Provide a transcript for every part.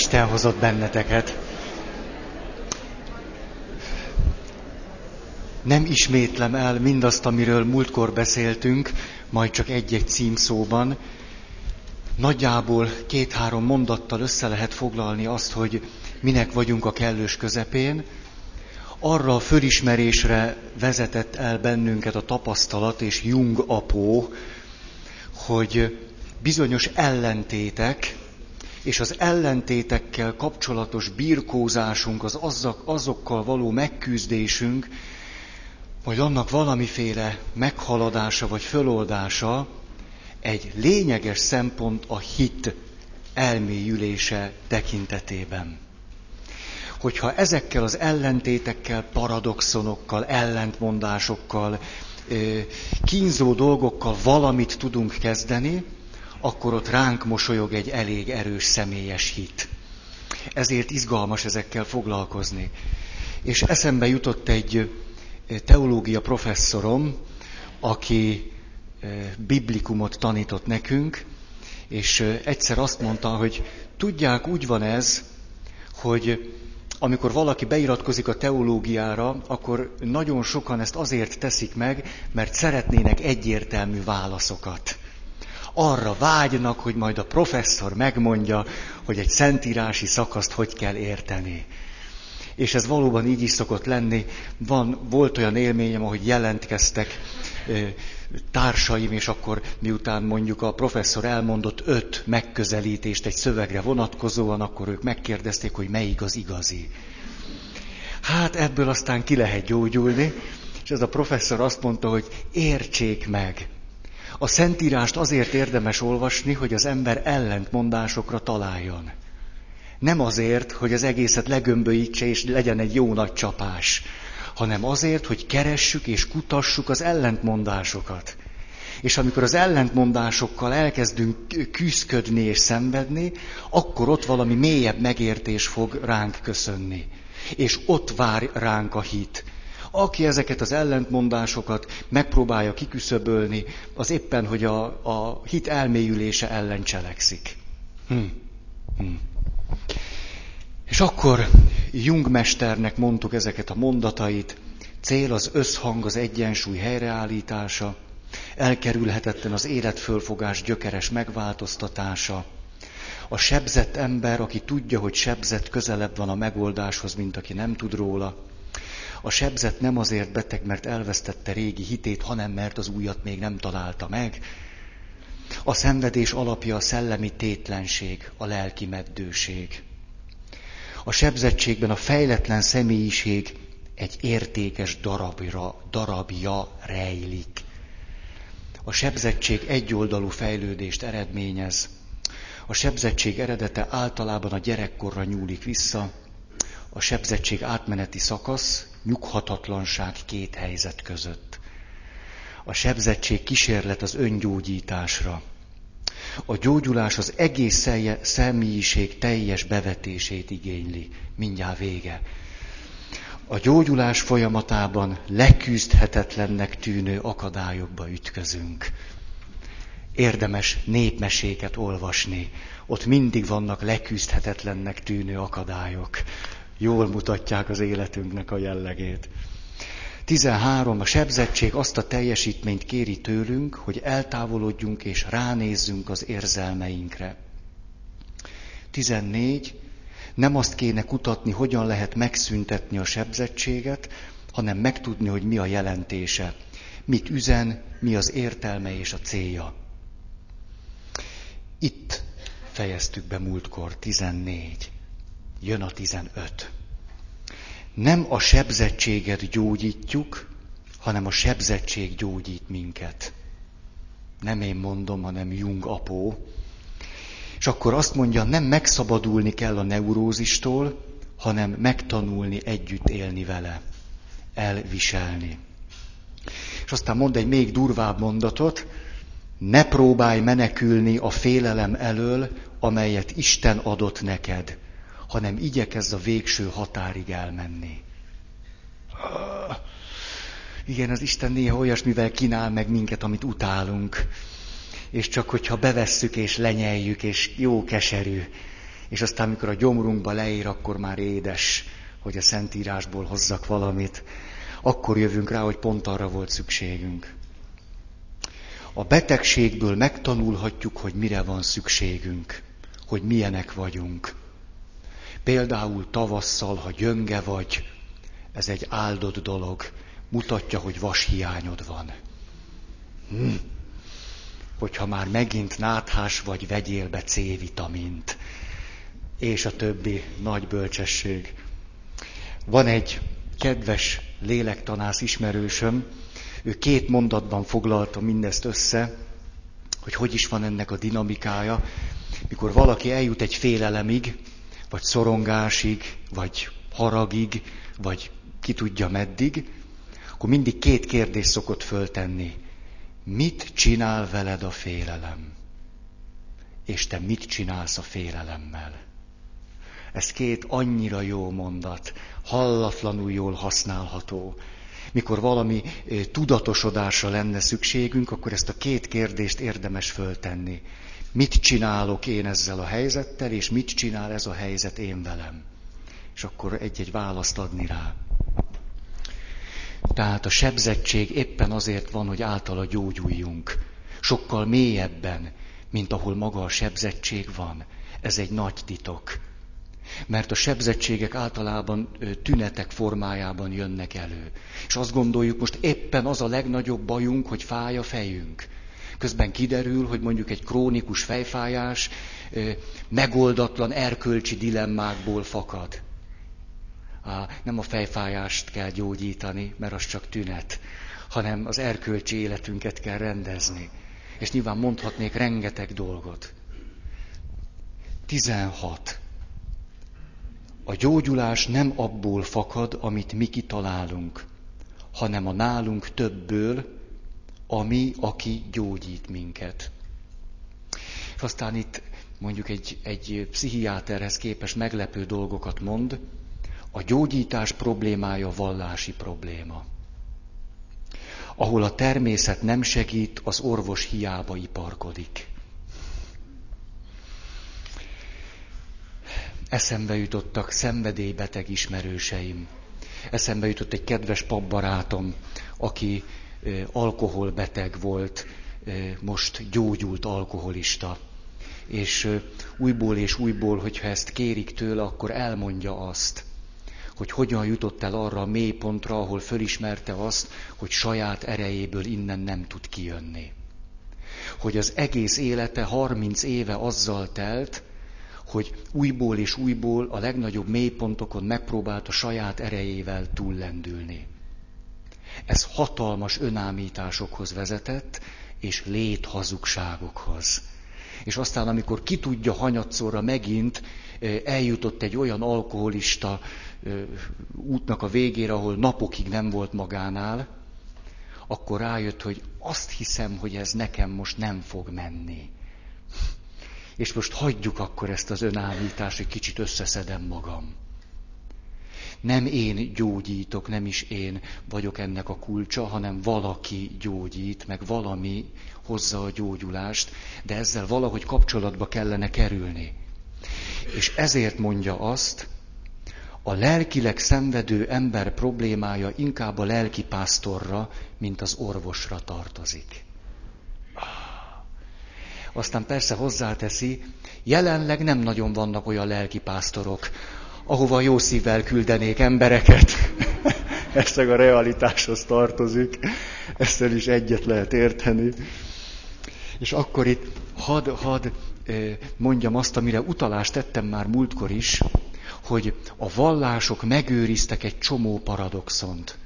Isten hozott benneteket. Nem ismétlem el mindazt, amiről múltkor beszéltünk, majd csak egy-egy címszóban. Nagyjából két-három mondattal össze lehet foglalni azt, hogy minek vagyunk a kellős közepén. Arra a fölismerésre vezetett el bennünket a tapasztalat és Jung apó, hogy bizonyos ellentétek, és az ellentétekkel kapcsolatos birkózásunk, az azokkal való megküzdésünk, vagy annak valamiféle meghaladása vagy föloldása egy lényeges szempont a hit elmélyülése tekintetében. Hogyha ezekkel az ellentétekkel, paradoxonokkal, ellentmondásokkal, kínzó dolgokkal valamit tudunk kezdeni, akkor ott ránk mosolyog egy elég erős személyes hit. Ezért izgalmas ezekkel foglalkozni. És eszembe jutott egy teológia professzorom, aki biblikumot tanított nekünk, és egyszer azt mondta, hogy tudják, úgy van ez, hogy amikor valaki beiratkozik a teológiára, akkor nagyon sokan ezt azért teszik meg, mert szeretnének egyértelmű válaszokat. Arra vágynak, hogy majd a professzor megmondja, hogy egy szentírási szakaszt hogy kell érteni. És ez valóban így is szokott lenni. Van, volt olyan élményem, ahogy jelentkeztek társaim, és akkor miután mondjuk a professzor elmondott öt megközelítést egy szövegre vonatkozóan, akkor ők megkérdezték, hogy melyik az igazi. Hát ebből aztán ki lehet gyógyulni, és ez a professzor azt mondta, hogy értsék meg. A Szentírást azért érdemes olvasni, hogy az ember ellentmondásokra találjon. Nem azért, hogy az egészet legömböítse és legyen egy jó nagy csapás, hanem azért, hogy keressük és kutassuk az ellentmondásokat. És amikor az ellentmondásokkal elkezdünk küzdködni és szenvedni, akkor ott valami mélyebb megértés fog ránk köszönni. És ott vár ránk a hit. Aki ezeket az ellentmondásokat megpróbálja kiküszöbölni, az éppen, hogy a, a hit elmélyülése ellen cselekszik. Hm. Hm. És akkor Jung mesternek mondtuk ezeket a mondatait, cél az összhang, az egyensúly helyreállítása, elkerülhetetlen az életfölfogás gyökeres megváltoztatása, a sebzett ember, aki tudja, hogy sebzett közelebb van a megoldáshoz, mint aki nem tud róla. A sebzett nem azért beteg, mert elvesztette régi hitét, hanem mert az újat még nem találta meg. A szenvedés alapja a szellemi tétlenség, a lelki meddőség. A sebzettségben a fejletlen személyiség egy értékes darabra, darabja rejlik. A sebzettség egyoldalú fejlődést eredményez. A sebzettség eredete általában a gyerekkorra nyúlik vissza. A sebzettség átmeneti szakasz, nyughatatlanság két helyzet között. A sebzettség kísérlet az öngyógyításra. A gyógyulás az egész személyiség teljes bevetését igényli. Mindjárt vége. A gyógyulás folyamatában leküzdhetetlennek tűnő akadályokba ütközünk. Érdemes népmeséket olvasni. Ott mindig vannak leküzdhetetlennek tűnő akadályok. Jól mutatják az életünknek a jellegét. 13. A sebzettség azt a teljesítményt kéri tőlünk, hogy eltávolodjunk és ránézzünk az érzelmeinkre. 14. Nem azt kéne kutatni, hogyan lehet megszüntetni a sebzettséget, hanem megtudni, hogy mi a jelentése, mit üzen, mi az értelme és a célja. Itt fejeztük be múltkor 14. Jön a 15 nem a sebzettséget gyógyítjuk, hanem a sebzettség gyógyít minket. Nem én mondom, hanem Jung apó. És akkor azt mondja, nem megszabadulni kell a neurózistól, hanem megtanulni együtt élni vele, elviselni. És aztán mond egy még durvább mondatot, ne próbálj menekülni a félelem elől, amelyet Isten adott neked hanem igyekezz a végső határig elmenni. Igen, az Isten néha olyasmivel kínál meg minket, amit utálunk. És csak hogyha bevesszük és lenyeljük, és jó keserű. És aztán, mikor a gyomrunkba leér, akkor már édes, hogy a Szentírásból hozzak valamit. Akkor jövünk rá, hogy pont arra volt szükségünk. A betegségből megtanulhatjuk, hogy mire van szükségünk, hogy milyenek vagyunk. Például tavasszal, ha gyönge vagy, ez egy áldott dolog, mutatja, hogy vashiányod van. Hm. Hogyha már megint náthás vagy, vegyél be C-vitamint. És a többi nagy bölcsesség. Van egy kedves lélektanász ismerősöm, ő két mondatban foglalta mindezt össze, hogy hogy is van ennek a dinamikája, mikor valaki eljut egy félelemig, vagy szorongásig, vagy haragig, vagy ki tudja meddig, akkor mindig két kérdés szokott föltenni. Mit csinál veled a félelem? És te mit csinálsz a félelemmel? Ez két annyira jó mondat, hallatlanul jól használható. Mikor valami tudatosodásra lenne szükségünk, akkor ezt a két kérdést érdemes föltenni. Mit csinálok én ezzel a helyzettel, és mit csinál ez a helyzet én velem? És akkor egy-egy választ adni rá. Tehát a sebzettség éppen azért van, hogy általa gyógyuljunk. Sokkal mélyebben, mint ahol maga a sebzettség van. Ez egy nagy titok. Mert a sebzettségek általában tünetek formájában jönnek elő. És azt gondoljuk, most éppen az a legnagyobb bajunk, hogy fáj a fejünk. Közben kiderül, hogy mondjuk egy krónikus fejfájás megoldatlan erkölcsi dilemmákból fakad. Nem a fejfájást kell gyógyítani, mert az csak tünet, hanem az erkölcsi életünket kell rendezni. És nyilván mondhatnék rengeteg dolgot. 16. A gyógyulás nem abból fakad, amit mi kitalálunk, hanem a nálunk többből, ami, aki gyógyít minket. És aztán itt mondjuk egy, egy pszichiáterhez képes meglepő dolgokat mond, a gyógyítás problémája vallási probléma. Ahol a természet nem segít, az orvos hiába iparkodik. Eszembe jutottak szenvedélybeteg ismerőseim. Eszembe jutott egy kedves papbarátom, aki alkoholbeteg volt, most gyógyult alkoholista. És újból és újból, hogyha ezt kérik tőle, akkor elmondja azt, hogy hogyan jutott el arra a mélypontra, ahol fölismerte azt, hogy saját erejéből innen nem tud kijönni. Hogy az egész élete 30 éve azzal telt, hogy újból és újból a legnagyobb mélypontokon megpróbált a saját erejével túllendülni. Ez hatalmas önámításokhoz vezetett, és léthazugságokhoz. És aztán, amikor ki tudja hanyatszorra megint, eljutott egy olyan alkoholista útnak a végére, ahol napokig nem volt magánál, akkor rájött, hogy azt hiszem, hogy ez nekem most nem fog menni. És most hagyjuk akkor ezt az önállítást, hogy kicsit összeszedem magam. Nem én gyógyítok, nem is én vagyok ennek a kulcsa, hanem valaki gyógyít, meg valami hozza a gyógyulást, de ezzel valahogy kapcsolatba kellene kerülni. És ezért mondja azt, a lelkileg szenvedő ember problémája inkább a lelkipásztorra, mint az orvosra tartozik. Aztán persze hozzáteszi, jelenleg nem nagyon vannak olyan lelkipásztorok, ahova jó szívvel küldenék embereket. Ez a realitáshoz tartozik. Ezzel is egyet lehet érteni. És akkor itt had, had mondjam azt, amire utalást tettem már múltkor is, hogy a vallások megőriztek egy csomó paradoxont.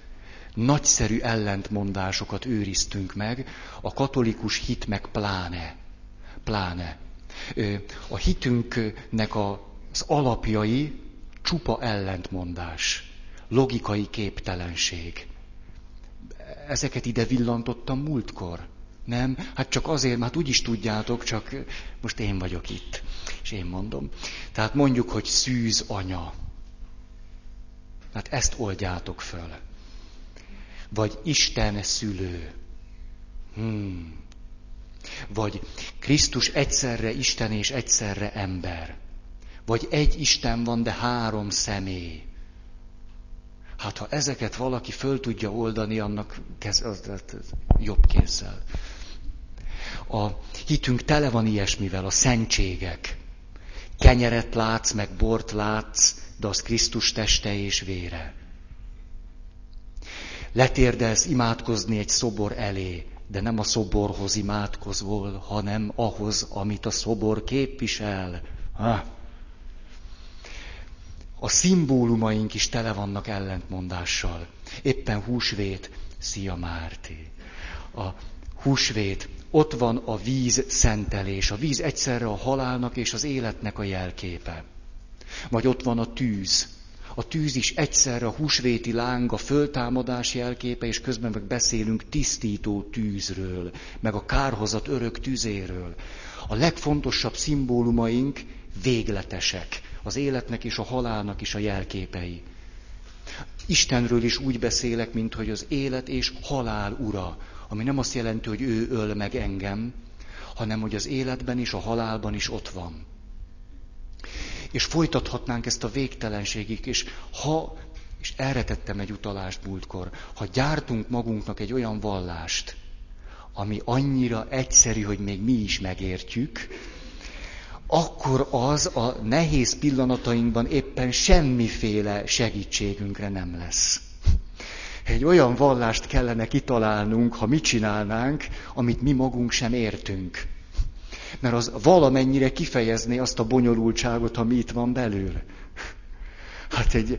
Nagyszerű ellentmondásokat őriztünk meg, a katolikus hit meg pláne. Pláne. A hitünknek az alapjai csupa ellentmondás, logikai képtelenség. Ezeket ide villantottam múltkor. Nem? Hát csak azért, mert úgy is tudjátok, csak most én vagyok itt, és én mondom. Tehát mondjuk, hogy szűz anya. Hát ezt oldjátok föl. Vagy Isten szülő. Hmm. Vagy Krisztus egyszerre Isten és egyszerre ember. Vagy egy Isten van, de három személy. Hát ha ezeket valaki föl tudja oldani, annak kez, az, az, az, jobb kézzel. A hitünk tele van ilyesmivel, a szentségek. Kenyeret látsz, meg bort látsz, de az Krisztus teste és vére. Letérdelsz imádkozni egy szobor elé, de nem a szoborhoz imádkozol, hanem ahhoz, amit a szobor képvisel. Ha. A szimbólumaink is tele vannak ellentmondással. Éppen húsvét, szia Márti. A húsvét, ott van a víz szentelés. A víz egyszerre a halálnak és az életnek a jelképe. Vagy ott van a tűz. A tűz is egyszerre a húsvéti láng, a föltámadás jelképe, és közben meg beszélünk tisztító tűzről, meg a kárhozat örök tüzéről. A legfontosabb szimbólumaink végletesek, az életnek és a halálnak is a jelképei. Istenről is úgy beszélek, mint hogy az élet és halál ura, ami nem azt jelenti, hogy ő öl meg engem, hanem hogy az életben és a halálban is ott van. És folytathatnánk ezt a végtelenségig, és ha, és erre tettem egy utalást múltkor, ha gyártunk magunknak egy olyan vallást, ami annyira egyszerű, hogy még mi is megértjük, akkor az a nehéz pillanatainkban éppen semmiféle segítségünkre nem lesz. Egy olyan vallást kellene kitalálnunk, ha mit csinálnánk, amit mi magunk sem értünk. Mert az valamennyire kifejezné azt a bonyolultságot, ami itt van belül. Hát egy...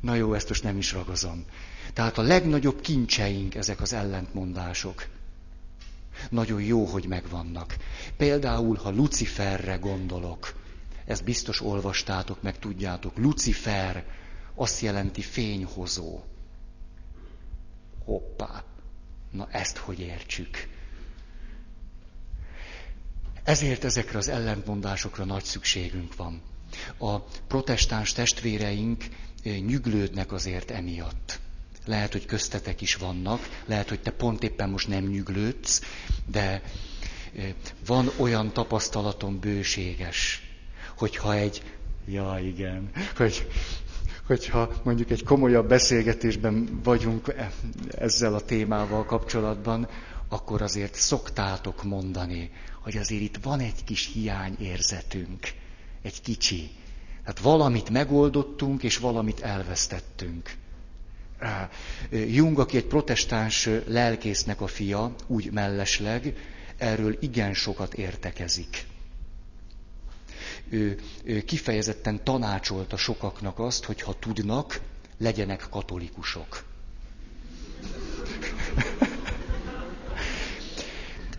Na jó, ezt most nem is ragozom. Tehát a legnagyobb kincseink ezek az ellentmondások. Nagyon jó, hogy megvannak. Például, ha Luciferre gondolok, ezt biztos olvastátok, meg tudjátok. Lucifer azt jelenti fényhozó. Hoppá! Na ezt hogy értsük? Ezért ezekre az ellentmondásokra nagy szükségünk van. A protestáns testvéreink eh, nyüglődnek azért emiatt. Lehet, hogy köztetek is vannak, lehet, hogy te pont éppen most nem nyüglődsz, de van olyan tapasztalatom bőséges, hogyha egy, ja igen, hogy hogyha mondjuk egy komolyabb beszélgetésben vagyunk e, ezzel a témával kapcsolatban, akkor azért szoktátok mondani, hogy azért itt van egy kis hiányérzetünk, egy kicsi. Hát valamit megoldottunk, és valamit elvesztettünk. Jung, aki egy protestáns lelkésznek a fia, úgy mellesleg, erről igen sokat értekezik. Ő, ő kifejezetten tanácsolta sokaknak azt, hogy ha tudnak, legyenek katolikusok.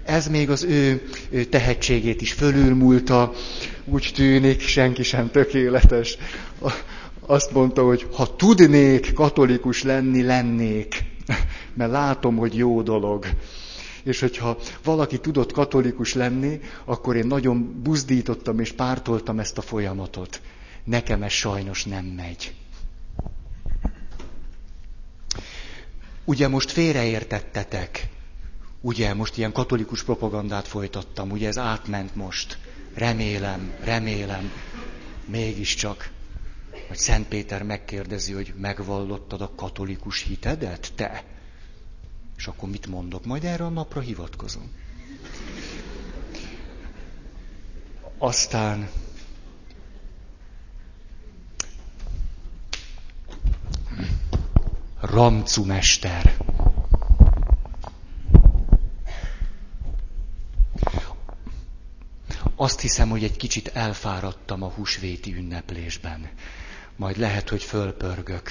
Ez még az ő, ő tehetségét is fölülmúlta, úgy tűnik, senki sem tökéletes. Azt mondta, hogy ha tudnék katolikus lenni, lennék, mert látom, hogy jó dolog. És hogyha valaki tudott katolikus lenni, akkor én nagyon buzdítottam és pártoltam ezt a folyamatot. Nekem ez sajnos nem megy. Ugye most félreértettetek. Ugye most ilyen katolikus propagandát folytattam, ugye ez átment most. Remélem, remélem, mégiscsak. Vagy Szent Péter megkérdezi, hogy megvallottad a katolikus hitedet, te? És akkor mit mondok? Majd erre a napra hivatkozom. Aztán Ramcu mester. Azt hiszem, hogy egy kicsit elfáradtam a húsvéti ünneplésben. Majd lehet, hogy fölpörgök.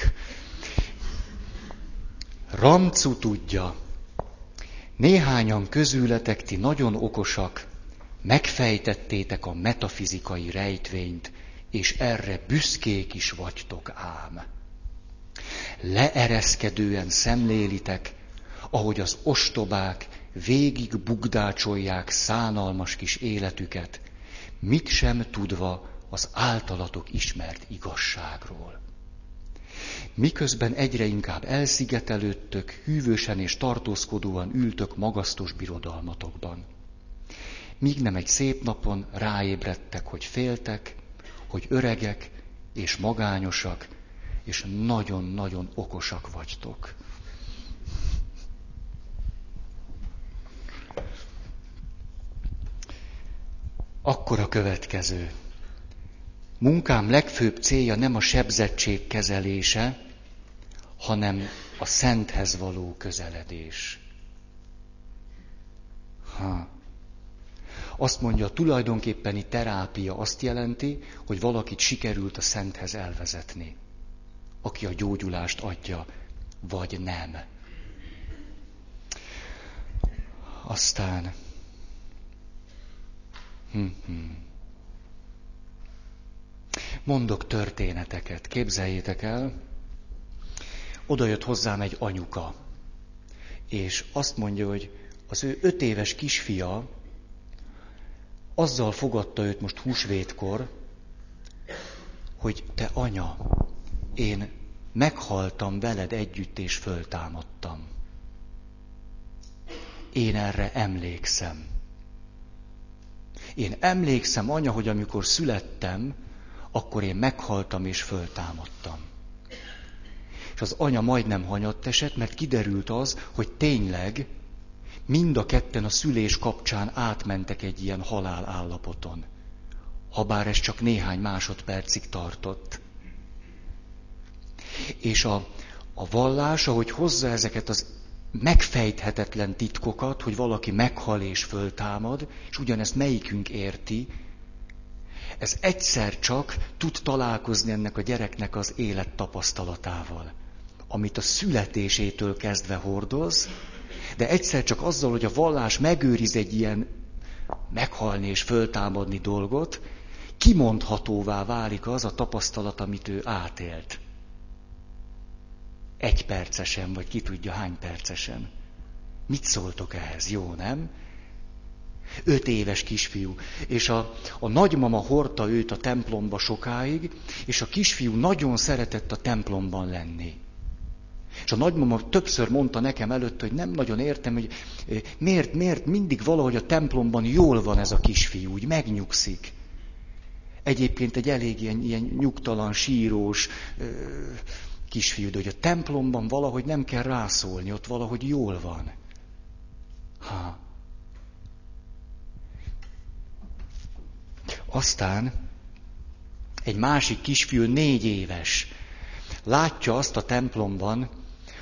Ramcu tudja, néhányan közületek ti nagyon okosak, megfejtettétek a metafizikai rejtvényt, és erre büszkék is vagytok ám. Leereszkedően szemlélitek, ahogy az ostobák végig bugdácsolják szánalmas kis életüket, mit sem tudva az általatok ismert igazságról. Miközben egyre inkább elszigetelődtök, hűvösen és tartózkodóan ültök magasztos birodalmatokban. Míg nem egy szép napon ráébredtek, hogy féltek, hogy öregek és magányosak, és nagyon-nagyon okosak vagytok. Akkor a következő. Munkám legfőbb célja nem a sebzettség kezelése, hanem a szenthez való közeledés. Ha. Azt mondja, tulajdonképpeni terápia azt jelenti, hogy valakit sikerült a szenthez elvezetni, aki a gyógyulást adja, vagy nem. Aztán. Hm-hm. Mondok történeteket, képzeljétek el, oda jött hozzám egy anyuka, és azt mondja, hogy az ő öt éves kisfia azzal fogadta őt most húsvétkor, hogy te anya, én meghaltam veled együtt és föltámadtam. Én erre emlékszem. Én emlékszem, anya, hogy amikor születtem, akkor én meghaltam és föltámadtam. És az anya majdnem hanyatt esett, mert kiderült az, hogy tényleg mind a ketten a szülés kapcsán átmentek egy ilyen halál állapoton. Habár ez csak néhány másodpercig tartott. És a, a vallás, ahogy hozza ezeket az megfejthetetlen titkokat, hogy valaki meghal és föltámad, és ugyanezt melyikünk érti, ez egyszer csak tud találkozni ennek a gyereknek az élet tapasztalatával, amit a születésétől kezdve hordoz, de egyszer csak azzal, hogy a vallás megőriz egy ilyen meghalni és föltámadni dolgot, kimondhatóvá válik az a tapasztalat, amit ő átélt. Egy percesen, vagy ki tudja hány percesen. Mit szóltok ehhez? Jó, nem? Öt éves kisfiú. És a, a nagymama hordta őt a templomba sokáig, és a kisfiú nagyon szeretett a templomban lenni. És a nagymama többször mondta nekem előtt, hogy nem nagyon értem, hogy eh, miért, miért mindig valahogy a templomban jól van ez a kisfiú, úgy megnyugszik. Egyébként egy elég ilyen, ilyen nyugtalan, sírós ö, eh, kisfiú, de hogy a templomban valahogy nem kell rászólni, ott valahogy jól van. Ha. Aztán egy másik kisfiú, négy éves, látja azt a templomban,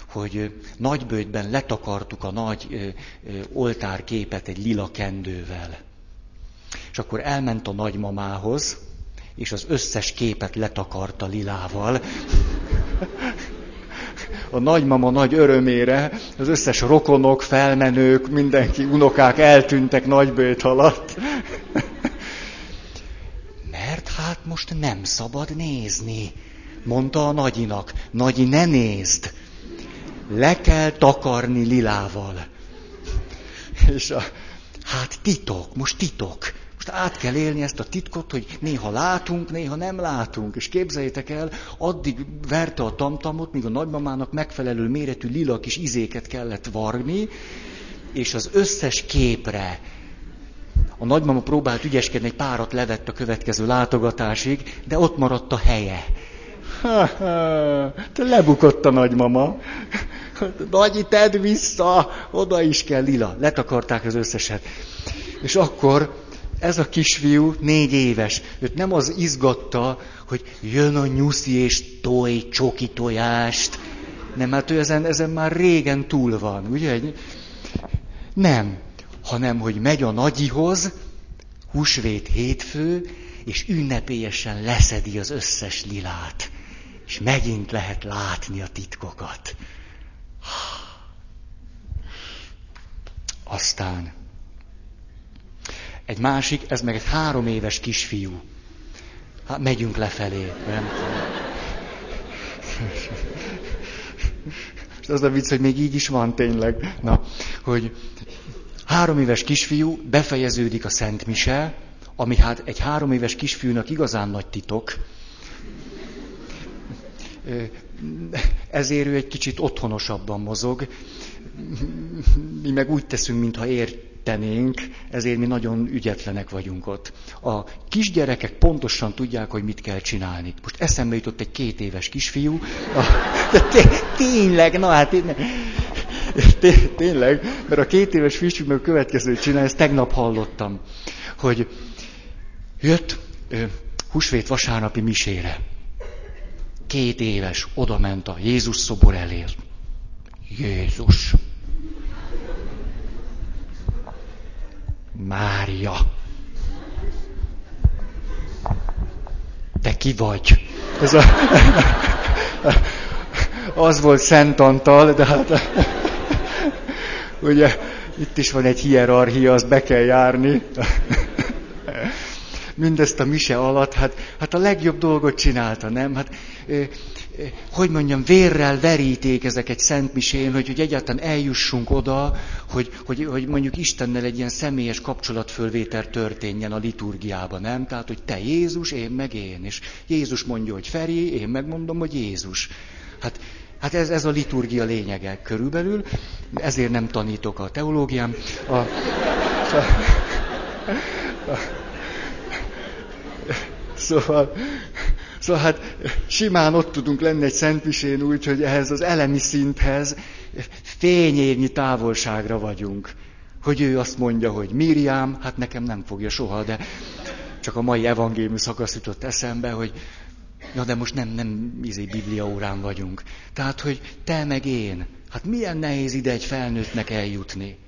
hogy nagybőjtben letakartuk a nagy oltárképet egy lila kendővel. És akkor elment a nagymamához, és az összes képet letakarta lilával. A nagymama nagy örömére az összes rokonok, felmenők, mindenki, unokák eltűntek nagybőjt alatt. Most nem szabad nézni, mondta a nagyinak. Nagyi, ne nézd! le kell takarni lilával. És a, hát titok, most titok. Most át kell élni ezt a titkot, hogy néha látunk, néha nem látunk. És képzeljétek el, addig verte a tamtamot, míg a nagymamának megfelelő méretű lila kis izéket kellett varni, és az összes képre a nagymama próbált ügyeskedni, egy párat levett a következő látogatásig, de ott maradt a helye. Ha, ha, lebukott a nagymama. Nagyi, tedd vissza, oda is kell lila. Letakarták az összeset. És akkor ez a kisfiú négy éves. Őt nem az izgatta, hogy jön a nyuszi és toj csoki tojást. Nem, hát ő ezen, ezen már régen túl van, ugye? Nem, hanem hogy megy a nagyihoz, húsvét hétfő, és ünnepélyesen leszedi az összes lilát. És megint lehet látni a titkokat. Aztán egy másik, ez meg egy három éves kisfiú. Hát megyünk lefelé. Nem És az a vicc, hogy még így is van tényleg. Na, hogy három éves kisfiú, befejeződik a Szent Mise, ami hát egy három éves kisfiúnak igazán nagy titok. ezért ő egy kicsit otthonosabban mozog. Mi meg úgy teszünk, mintha értenénk, ezért mi nagyon ügyetlenek vagyunk ott. A kisgyerekek pontosan tudják, hogy mit kell csinálni. Most eszembe jutott egy két éves kisfiú. A, tényleg, na hát én, tényleg, mert a két éves fiú meg a következőt csinál, ezt tegnap hallottam, hogy jött húsvét vasárnapi misére. Két éves, oda ment a Jézus szobor elé. Jézus. Mária. Te ki vagy? Ez a, az volt Szent Antal, de hát ugye itt is van egy hierarchia, azt be kell járni mindezt a mise alatt, hát, hát a legjobb dolgot csinálta, nem? Hát, hogy mondjam, vérrel veríték ezek egy szent misén, hogy, hogy egyáltalán eljussunk oda, hogy, hogy, hogy mondjuk Istennel egy ilyen személyes kapcsolatfölvétel történjen a liturgiában, nem? Tehát, hogy te Jézus, én meg én. És Jézus mondja, hogy Feri, én megmondom, hogy Jézus. Hát, hát ez, ez a liturgia lényege körülbelül, ezért nem tanítok a teológiám. A, a, a, Szóval, szóval hát simán ott tudunk lenni egy szentmisén úgy, hogy ehhez az elemi szinthez fényérnyi távolságra vagyunk. Hogy ő azt mondja, hogy Miriam, hát nekem nem fogja soha, de csak a mai evangélium szakasz jutott eszembe, hogy ja, de most nem, nem izé biblia órán vagyunk. Tehát, hogy te meg én, hát milyen nehéz ide egy felnőttnek eljutni.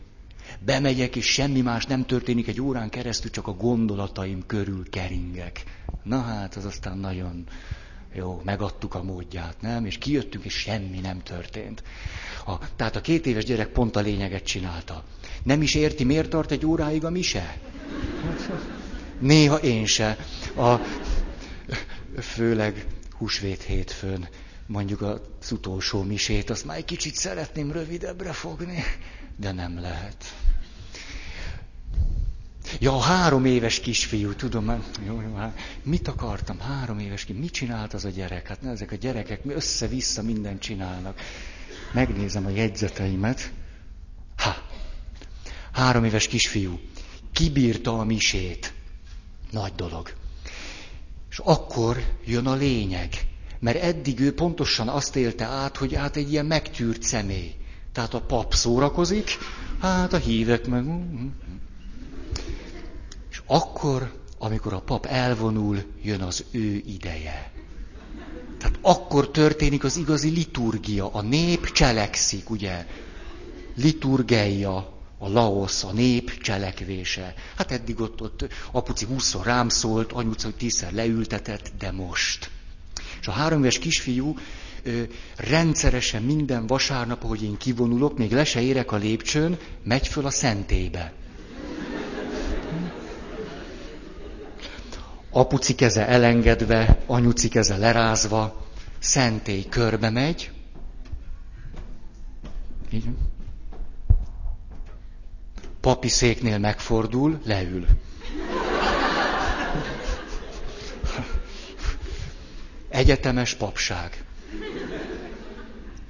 Bemegyek, és semmi más nem történik egy órán keresztül, csak a gondolataim körül keringek. Na hát, az aztán nagyon jó, megadtuk a módját, nem? És kijöttünk, és semmi nem történt. A, tehát a két éves gyerek pont a lényeget csinálta. Nem is érti, miért tart egy óráig a mise? Néha én se. A, főleg húsvét hétfőn, mondjuk az utolsó misét, azt már egy kicsit szeretném rövidebbre fogni, de nem lehet. Ja, a három éves kisfiú, tudom, már, jó, jó, hát, mit akartam, három éves ki, mit csinált az a gyerek? Hát ne, ezek a gyerekek össze-vissza mindent csinálnak. Megnézem a jegyzeteimet. Ha, három éves kisfiú, kibírta a misét. Nagy dolog. És akkor jön a lényeg. Mert eddig ő pontosan azt élte át, hogy át egy ilyen megtűrt személy. Tehát a pap szórakozik, hát a hívek meg. És akkor, amikor a pap elvonul, jön az ő ideje. Tehát akkor történik az igazi liturgia. A nép cselekszik, ugye? Liturgeia, a laosz, a nép cselekvése. Hát eddig ott, ott apuci húszszor rám szólt, anyuca, hogy tízszer leültetett, de most. És a három éves kisfiú ö, rendszeresen minden vasárnap, ahogy én kivonulok, még le se érek a lépcsőn, megy föl a szentébe. Apuci keze elengedve, anyuci keze lerázva, szentély körbe megy. Így. Papi széknél megfordul, leül. Egyetemes papság.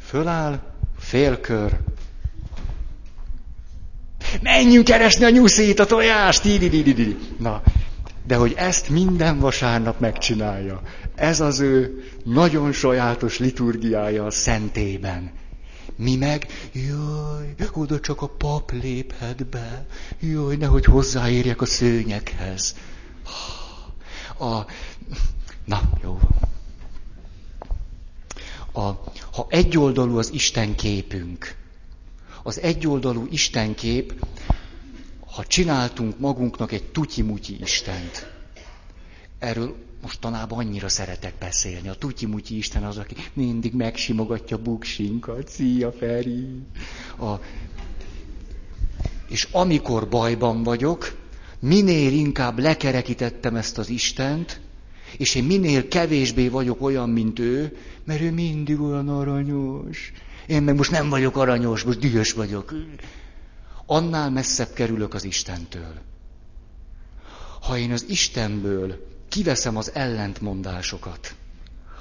Föláll, félkör. Menjünk keresni a nyuszit, a tojást! Na, de hogy ezt minden vasárnap megcsinálja. Ez az ő nagyon sajátos liturgiája a szentében. Mi meg, jaj, oda csak a pap léphet be, jaj, nehogy hozzáérjek a szőnyekhez. A, na, jó. A, ha egyoldalú az Isten képünk, az egyoldalú Isten kép, ha csináltunk magunknak egy tutyi-mutyi Istent, erről mostanában annyira szeretek beszélni. A tutyi-mutyi Isten az, aki mindig megsimogatja buksinkat. Szia, Feri! A... És amikor bajban vagyok, minél inkább lekerekítettem ezt az Istent, és én minél kevésbé vagyok olyan, mint ő, mert ő mindig olyan aranyos. Én meg most nem vagyok aranyos, most dühös vagyok. Annál messzebb kerülök az Istentől. Ha én az Istenből kiveszem az ellentmondásokat,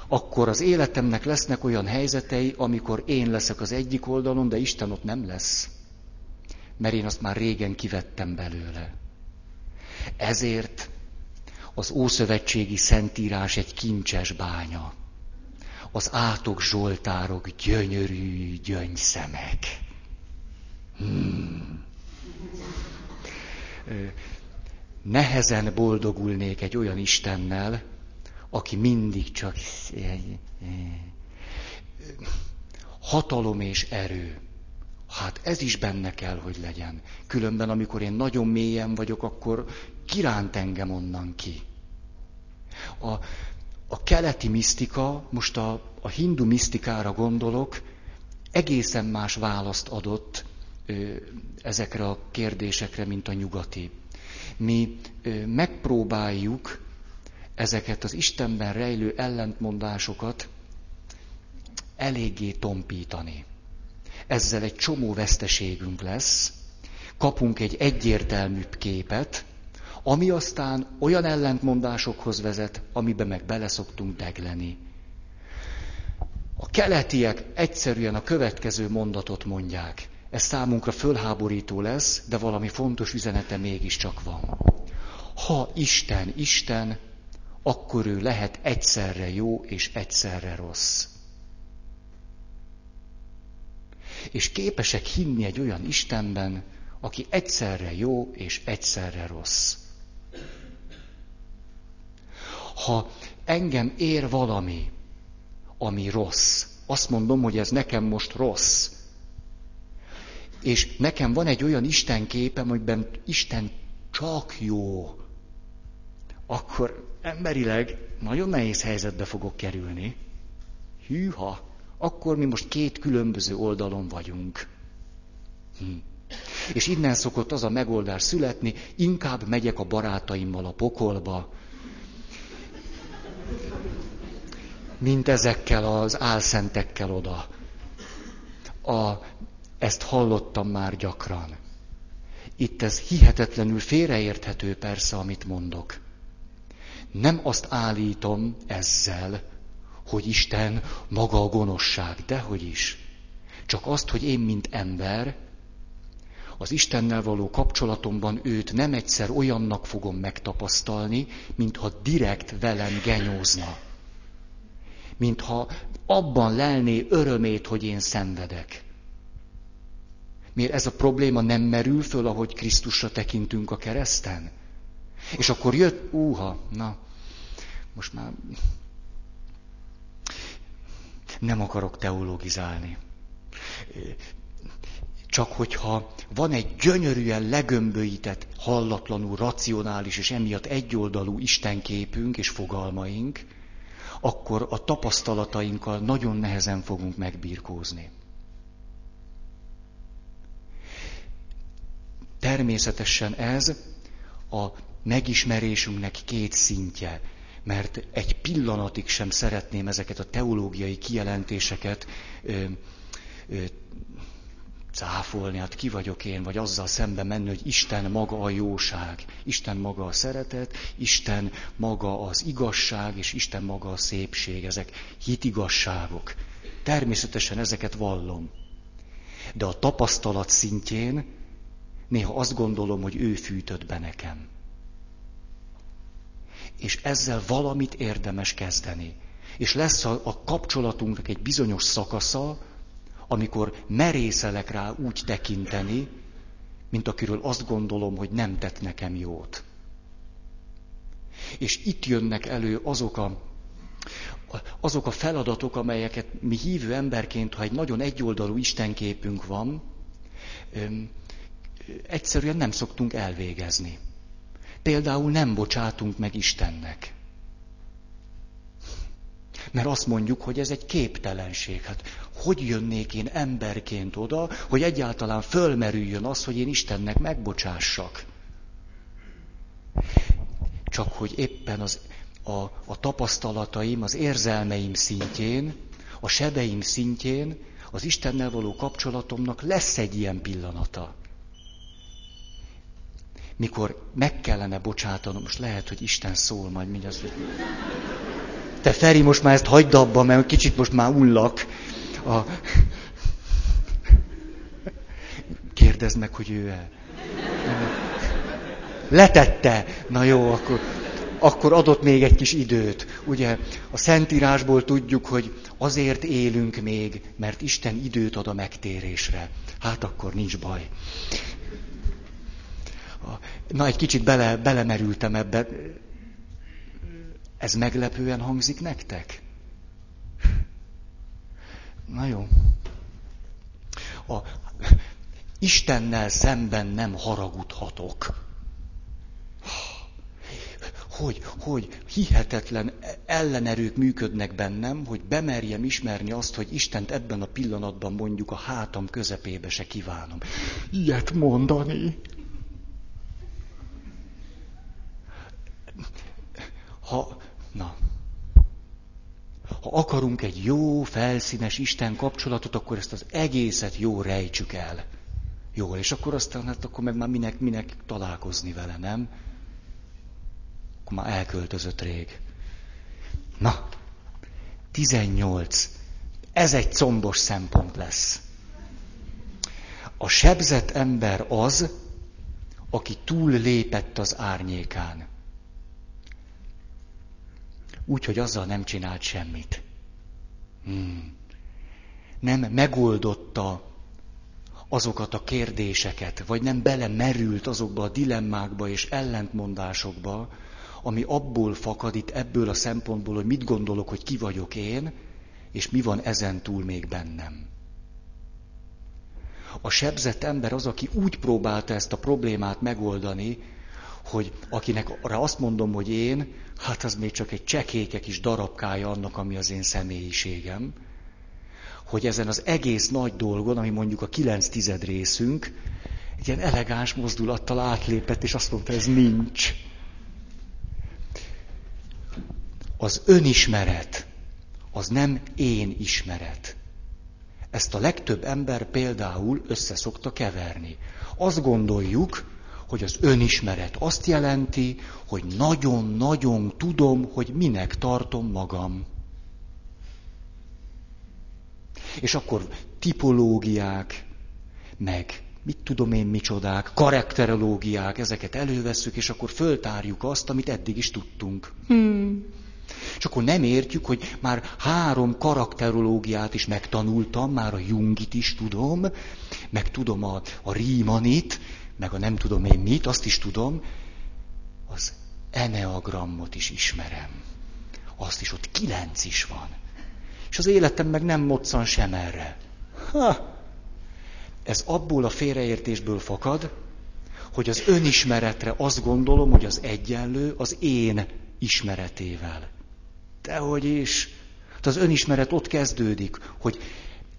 akkor az életemnek lesznek olyan helyzetei, amikor én leszek az egyik oldalon, de Isten ott nem lesz. Mert én azt már régen kivettem belőle. Ezért az Ószövetségi Szentírás egy kincses bánya. Az átok zsoltárok gyönyörű gyöngyszemek. Hmm. Nehezen boldogulnék egy olyan Istennel, aki mindig csak hatalom és erő. Hát ez is benne kell, hogy legyen. Különben, amikor én nagyon mélyen vagyok, akkor kiránt engem onnan ki. A, a keleti misztika, most a, a hindu misztikára gondolok, egészen más választ adott ö, ezekre a kérdésekre, mint a nyugati. Mi megpróbáljuk ezeket az Istenben rejlő ellentmondásokat eléggé tompítani. Ezzel egy csomó veszteségünk lesz, kapunk egy egyértelműbb képet, ami aztán olyan ellentmondásokhoz vezet, amiben meg beleszoktunk degleni. A keletiek egyszerűen a következő mondatot mondják. Ez számunkra fölháborító lesz, de valami fontos üzenete mégiscsak van. Ha Isten Isten, akkor ő lehet egyszerre jó és egyszerre rossz. És képesek hinni egy olyan Istenben, aki egyszerre jó és egyszerre rossz. Ha engem ér valami, ami rossz, azt mondom, hogy ez nekem most rossz. És nekem van egy olyan Isten képem, amiben Isten csak jó. Akkor emberileg nagyon nehéz helyzetbe fogok kerülni. Hűha, akkor mi most két különböző oldalon vagyunk. Hm. És innen szokott az a megoldás születni, inkább megyek a barátaimmal a pokolba, mint ezekkel az álszentekkel oda. A, ezt hallottam már gyakran. Itt ez hihetetlenül félreérthető persze, amit mondok. Nem azt állítom ezzel, hogy Isten maga a gonoszság, dehogy is. Csak azt, hogy én, mint ember, az Istennel való kapcsolatomban őt nem egyszer olyannak fogom megtapasztalni, mintha direkt velem genyózna. Mintha abban lelné örömét, hogy én szenvedek. Miért ez a probléma nem merül föl, ahogy Krisztusra tekintünk a kereszten? És akkor jött, úha, na, most már nem akarok teologizálni. Csak hogyha van egy gyönyörűen legömböített, hallatlanul racionális és emiatt egyoldalú istenképünk és fogalmaink, akkor a tapasztalatainkkal nagyon nehezen fogunk megbírkózni. Természetesen ez a megismerésünknek két szintje, mert egy pillanatig sem szeretném ezeket a teológiai kijelentéseket ö, ö, cáfolni, hát ki vagyok én, vagy azzal szembe menni, hogy Isten maga a jóság, Isten maga a szeretet, Isten maga az igazság, és Isten maga a szépség, ezek hitigasságok. Természetesen ezeket vallom. De a tapasztalat szintjén néha azt gondolom, hogy ő fűtött be nekem. És ezzel valamit érdemes kezdeni. És lesz a, a kapcsolatunknak egy bizonyos szakasza, amikor merészelek rá úgy tekinteni, mint akiről azt gondolom, hogy nem tett nekem jót. És itt jönnek elő azok a, azok a feladatok, amelyeket mi hívő emberként, ha egy nagyon egyoldalú istenképünk van, egyszerűen nem szoktunk elvégezni. Például nem bocsátunk meg Istennek. Mert azt mondjuk, hogy ez egy képtelenség. Hát hogy jönnék én emberként oda, hogy egyáltalán fölmerüljön az, hogy én Istennek megbocsássak? Csak hogy éppen az, a, a tapasztalataim, az érzelmeim szintjén, a sebeim szintjén, az Istennel való kapcsolatomnak lesz egy ilyen pillanata. Mikor meg kellene bocsátanom, most lehet, hogy Isten szól majd mindjárt, hogy Te Feri, most már ezt hagyd abba, mert kicsit most már ullak. A... Kérdezd meg, hogy ő-e. Letette. Na jó, akkor, akkor adott még egy kis időt. Ugye a Szentírásból tudjuk, hogy azért élünk még, mert Isten időt ad a megtérésre. Hát akkor nincs baj. Na, egy kicsit bele, belemerültem ebbe. Ez meglepően hangzik nektek? Na jó. A, Istennel szemben nem haragudhatok. Hogy, hogy hihetetlen ellenerők működnek bennem, hogy bemerjem ismerni azt, hogy Istent ebben a pillanatban mondjuk a hátam közepébe se kívánom. Ilyet mondani. Ha, na, ha akarunk egy jó, felszínes Isten kapcsolatot, akkor ezt az egészet jó rejtsük el. Jól, és akkor aztán, hát akkor meg már minek, minek találkozni vele, nem? Akkor már elköltözött rég. Na, 18. Ez egy combos szempont lesz. A sebzett ember az, aki túl lépett az árnyékán úgy, hogy azzal nem csinált semmit. Hmm. Nem megoldotta azokat a kérdéseket, vagy nem belemerült azokba a dilemmákba és ellentmondásokba, ami abból fakad itt ebből a szempontból, hogy mit gondolok, hogy ki vagyok én, és mi van ezen túl még bennem. A sebzett ember az, aki úgy próbálta ezt a problémát megoldani, hogy akinek arra azt mondom, hogy én, hát az még csak egy csekéke kis darabkája annak, ami az én személyiségem, hogy ezen az egész nagy dolgon, ami mondjuk a kilenc tized részünk, egy ilyen elegáns mozdulattal átlépett, és azt mondta, ez nincs. Az önismeret, az nem én ismeret. Ezt a legtöbb ember például össze szokta keverni. Azt gondoljuk, hogy az önismeret azt jelenti, hogy nagyon-nagyon tudom, hogy minek tartom magam. És akkor tipológiák, meg mit tudom én micsodák, karakterológiák, ezeket elővesszük, és akkor föltárjuk azt, amit eddig is tudtunk. Hmm. És akkor nem értjük, hogy már három karakterológiát is megtanultam, már a Jungit is tudom, meg tudom a, a Riemanit, meg a nem tudom én mit, azt is tudom, az eneagrammot is ismerem. Azt is ott kilenc is van. És az életem meg nem moccan sem erre. Ha! Ez abból a félreértésből fakad, hogy az önismeretre azt gondolom, hogy az egyenlő az én ismeretével. Dehogy is. Hát az önismeret ott kezdődik, hogy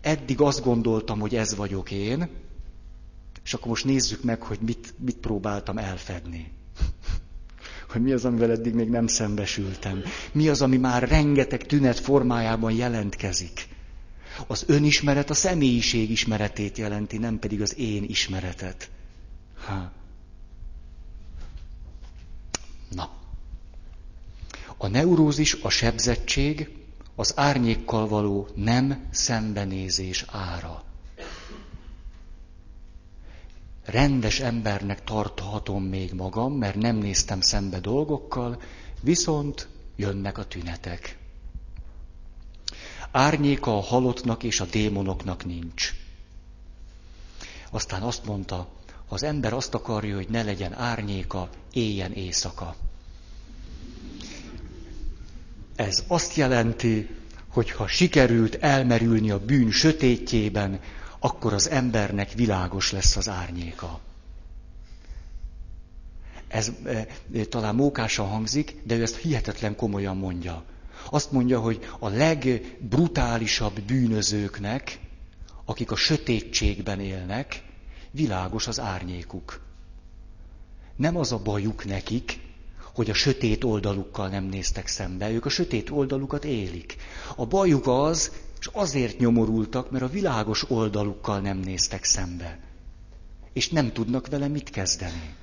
eddig azt gondoltam, hogy ez vagyok én, és akkor most nézzük meg, hogy mit, mit próbáltam elfedni. hogy mi az, amivel eddig még nem szembesültem. Mi az, ami már rengeteg tünet formájában jelentkezik. Az önismeret a személyiség ismeretét jelenti, nem pedig az én ismeretet. Ha. Na. A neurózis, a sebzettség, az árnyékkal való nem szembenézés ára rendes embernek tarthatom még magam, mert nem néztem szembe dolgokkal, viszont jönnek a tünetek. Árnyéka a halottnak és a démonoknak nincs. Aztán azt mondta, ha az ember azt akarja, hogy ne legyen árnyéka, éljen éjszaka. Ez azt jelenti, hogy ha sikerült elmerülni a bűn sötétjében, akkor az embernek világos lesz az árnyéka. Ez e, talán mókásan hangzik, de ő ezt hihetetlen komolyan mondja. Azt mondja, hogy a legbrutálisabb bűnözőknek, akik a sötétségben élnek, világos az árnyékuk. Nem az a bajuk nekik, hogy a sötét oldalukkal nem néztek szembe, ők a sötét oldalukat élik. A bajuk az, és azért nyomorultak, mert a világos oldalukkal nem néztek szembe. És nem tudnak vele mit kezdeni.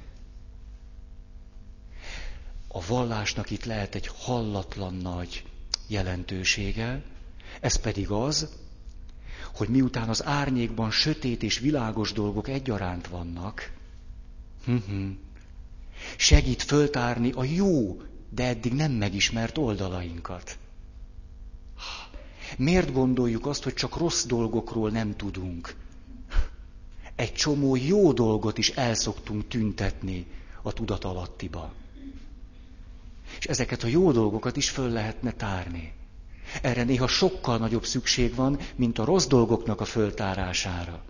A vallásnak itt lehet egy hallatlan nagy jelentősége, ez pedig az, hogy miután az árnyékban sötét és világos dolgok egyaránt vannak, segít föltárni a jó, de eddig nem megismert oldalainkat. Miért gondoljuk azt, hogy csak rossz dolgokról nem tudunk? Egy csomó jó dolgot is elszoktunk tüntetni a tudatalattiba. És ezeket a jó dolgokat is föl lehetne tárni. Erre néha sokkal nagyobb szükség van, mint a rossz dolgoknak a föltárására.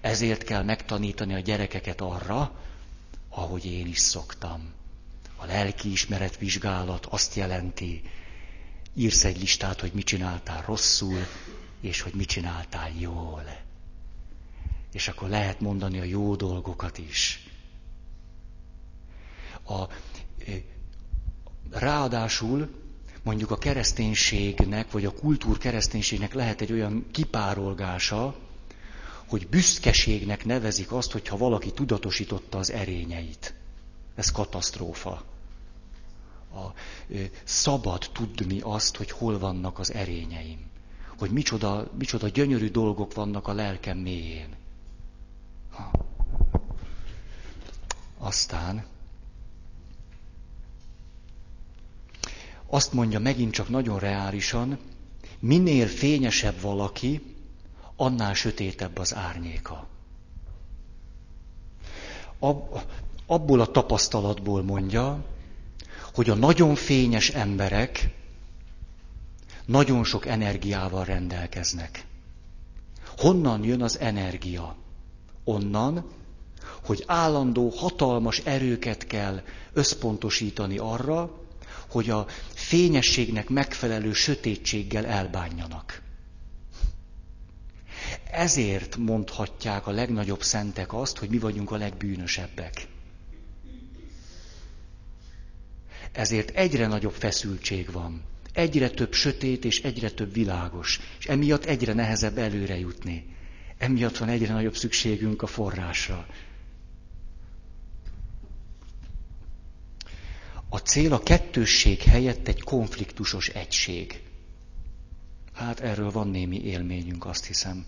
Ezért kell megtanítani a gyerekeket arra, ahogy én is szoktam. A lelkiismeret vizsgálat azt jelenti, írsz egy listát, hogy mit csináltál rosszul, és hogy mit csináltál jól. És akkor lehet mondani a jó dolgokat is. A, ráadásul mondjuk a kereszténységnek, vagy a kultúr kereszténységnek lehet egy olyan kipárolgása, hogy büszkeségnek nevezik azt, hogyha valaki tudatosította az erényeit. Ez katasztrófa. A, ö, szabad tudni azt, hogy hol vannak az erényeim. Hogy micsoda, micsoda gyönyörű dolgok vannak a lelkem mélyén. Aztán azt mondja megint csak nagyon reálisan, minél fényesebb valaki, annál sötétebb az árnyéka. Ab, abból a tapasztalatból mondja, hogy a nagyon fényes emberek nagyon sok energiával rendelkeznek. Honnan jön az energia? Onnan, hogy állandó hatalmas erőket kell összpontosítani arra, hogy a fényességnek megfelelő sötétséggel elbánjanak. Ezért mondhatják a legnagyobb szentek azt, hogy mi vagyunk a legbűnösebbek. Ezért egyre nagyobb feszültség van. Egyre több sötét és egyre több világos. És emiatt egyre nehezebb előre jutni. Emiatt van egyre nagyobb szükségünk a forrásra. A cél a kettősség helyett egy konfliktusos egység. Hát erről van némi élményünk, azt hiszem.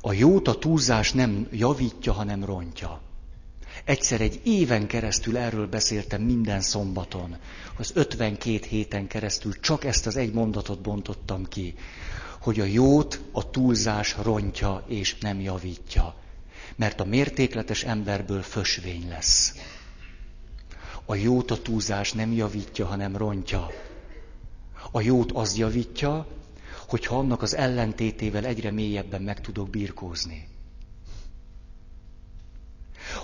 A jót a túlzás nem javítja, hanem rontja. Egyszer egy éven keresztül erről beszéltem minden szombaton. Az 52 héten keresztül csak ezt az egy mondatot bontottam ki, hogy a jót a túlzás rontja és nem javítja. Mert a mértékletes emberből fösvény lesz. A jót a túlzás nem javítja, hanem rontja. A jót az javítja, hogyha annak az ellentétével egyre mélyebben meg tudok birkózni.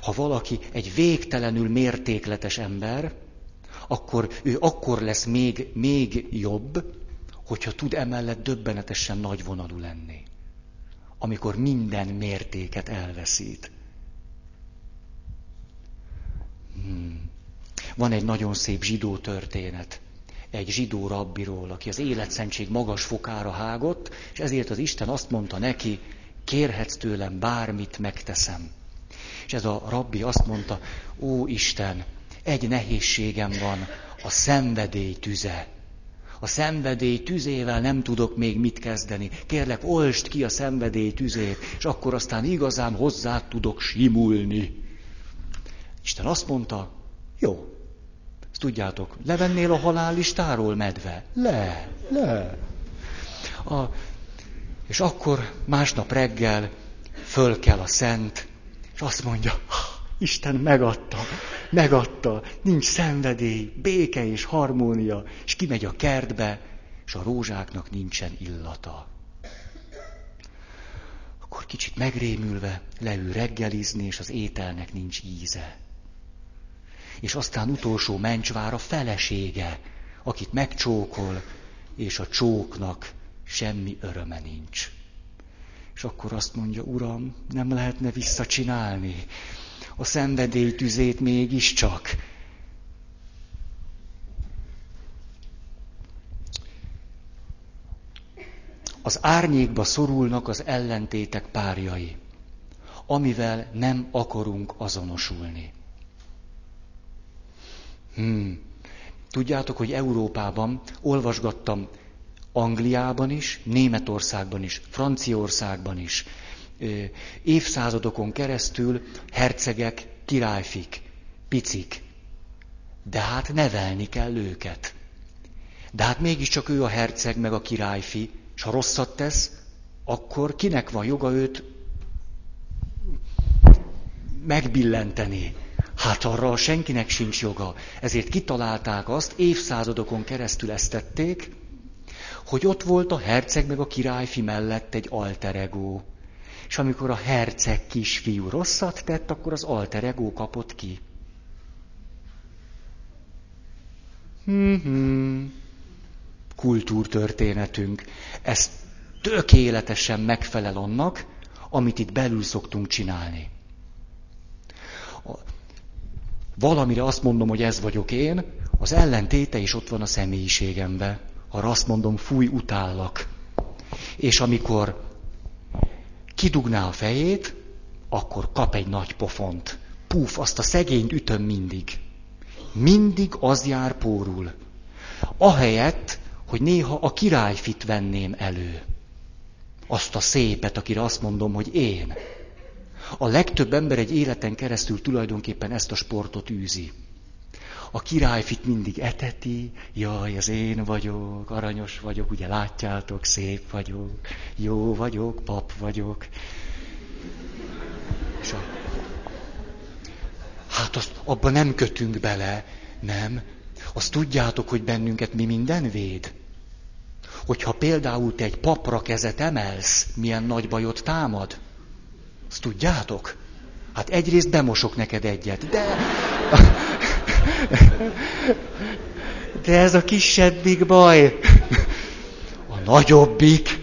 Ha valaki egy végtelenül mértékletes ember, akkor ő akkor lesz még, még jobb, hogyha tud emellett döbbenetesen nagyvonalú lenni. Amikor minden mértéket elveszít. Hmm. Van egy nagyon szép zsidó történet egy zsidó rabbiról, aki az életszentség magas fokára hágott, és ezért az Isten azt mondta neki, kérhetsz tőlem bármit, megteszem. És ez a rabbi azt mondta, ó Isten, egy nehézségem van, a szenvedély tüze. A szenvedély tüzével nem tudok még mit kezdeni. Kérlek, olst ki a szenvedély tüzét, és akkor aztán igazán hozzá tudok simulni. Isten azt mondta, jó, ezt tudjátok, levennél a halállistáról medve? Le, le. A, és akkor másnap reggel föl kell a szent, és azt mondja, Isten megadta, megadta, nincs szenvedély, béke és harmónia, és kimegy a kertbe, és a rózsáknak nincsen illata. Akkor kicsit megrémülve leül reggelizni, és az ételnek nincs íze és aztán utolsó mencsvár a felesége, akit megcsókol, és a csóknak semmi öröme nincs. És akkor azt mondja, Uram, nem lehetne visszacsinálni. A szenvedély tüzét mégiscsak. Az árnyékba szorulnak az ellentétek párjai, amivel nem akarunk azonosulni. Hmm. Tudjátok, hogy Európában olvasgattam Angliában is, Németországban is, Franciaországban is, évszázadokon keresztül hercegek, királyfik, picik. De hát nevelni kell őket. De hát mégiscsak ő a herceg, meg a királyfi, és ha rosszat tesz, akkor kinek van joga őt megbillenteni? Hát arra senkinek sincs joga. Ezért kitalálták azt, évszázadokon keresztül ezt tették, hogy ott volt a herceg meg a királyfi mellett egy alter ego. És amikor a herceg kisfiú rosszat tett, akkor az alter ego kapott ki. Hmm, kultúrtörténetünk. Ez tökéletesen megfelel annak, amit itt belül szoktunk csinálni. Valamire azt mondom, hogy ez vagyok én, az ellentéte is ott van a személyiségemben. Ha azt mondom, fúj, utállak. És amikor kidugná a fejét, akkor kap egy nagy pofont. Puf, azt a szegényt ütöm mindig. Mindig az jár pórul. Ahelyett, hogy néha a királyfit venném elő. Azt a szépet, akire azt mondom, hogy én. A legtöbb ember egy életen keresztül tulajdonképpen ezt a sportot űzi. A királyfit mindig eteti, jaj, ez én vagyok, aranyos vagyok, ugye látjátok, szép vagyok, jó vagyok, pap vagyok. És a... Hát azt abban nem kötünk bele, nem. Azt tudjátok, hogy bennünket mi minden véd? Hogyha például te egy papra kezet emelsz, milyen nagy bajot támad? Azt tudjátok? Hát egyrészt bemosok neked egyet, de... De ez a kisebbik baj. A nagyobbik,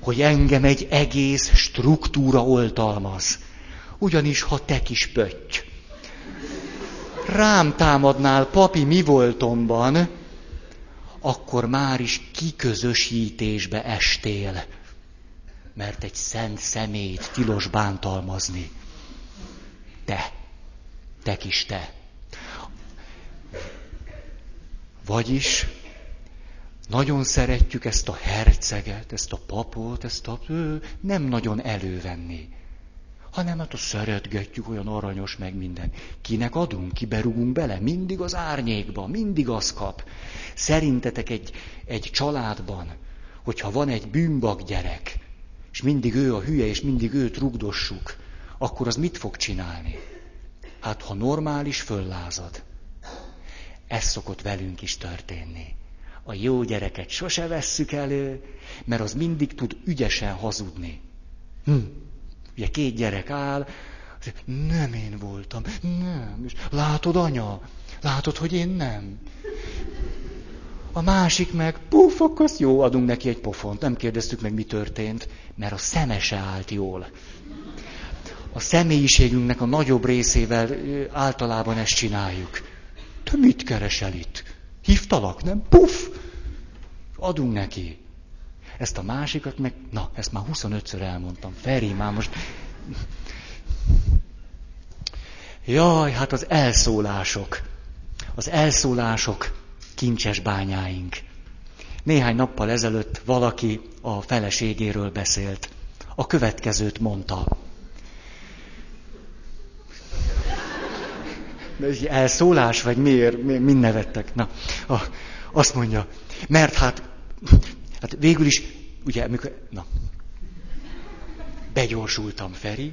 hogy engem egy egész struktúra oltalmaz. Ugyanis, ha te kis pötty, rám támadnál papi mi voltomban, akkor már is kiközösítésbe estél mert egy szent szemét tilos bántalmazni. Te, te kis te. Vagyis nagyon szeretjük ezt a herceget, ezt a papot, ezt a... nem nagyon elővenni. Hanem hát a szeretgetjük, olyan aranyos meg minden. Kinek adunk, kiberugunk bele? Mindig az árnyékba, mindig az kap. Szerintetek egy, egy családban, hogyha van egy bűnbak gyerek, és mindig ő a hülye, és mindig őt rugdossuk, akkor az mit fog csinálni? Hát, ha normális, föllázad. Ez szokott velünk is történni. A jó gyereket sose vesszük elő, mert az mindig tud ügyesen hazudni. Hm. Ugye két gyerek áll, nem én voltam, nem. És látod, anya? Látod, hogy én nem? A másik meg, puf, akkor jó, adunk neki egy pofont. Nem kérdeztük meg, mi történt, mert a szeme se állt jól. A személyiségünknek a nagyobb részével általában ezt csináljuk. Te mit keresel itt? Hívtalak, nem? Puf! Adunk neki. Ezt a másikat meg, na, ezt már 25-ször elmondtam. Feri, már most... Jaj, hát az elszólások. Az elszólások kincses bányáink. Néhány nappal ezelőtt valaki a feleségéről beszélt. A következőt mondta. Ez elszólás, vagy miért? Mind nevettek? Na, a, azt mondja, mert hát, hát végül is, ugye, mikor, na, begyorsultam, Feri.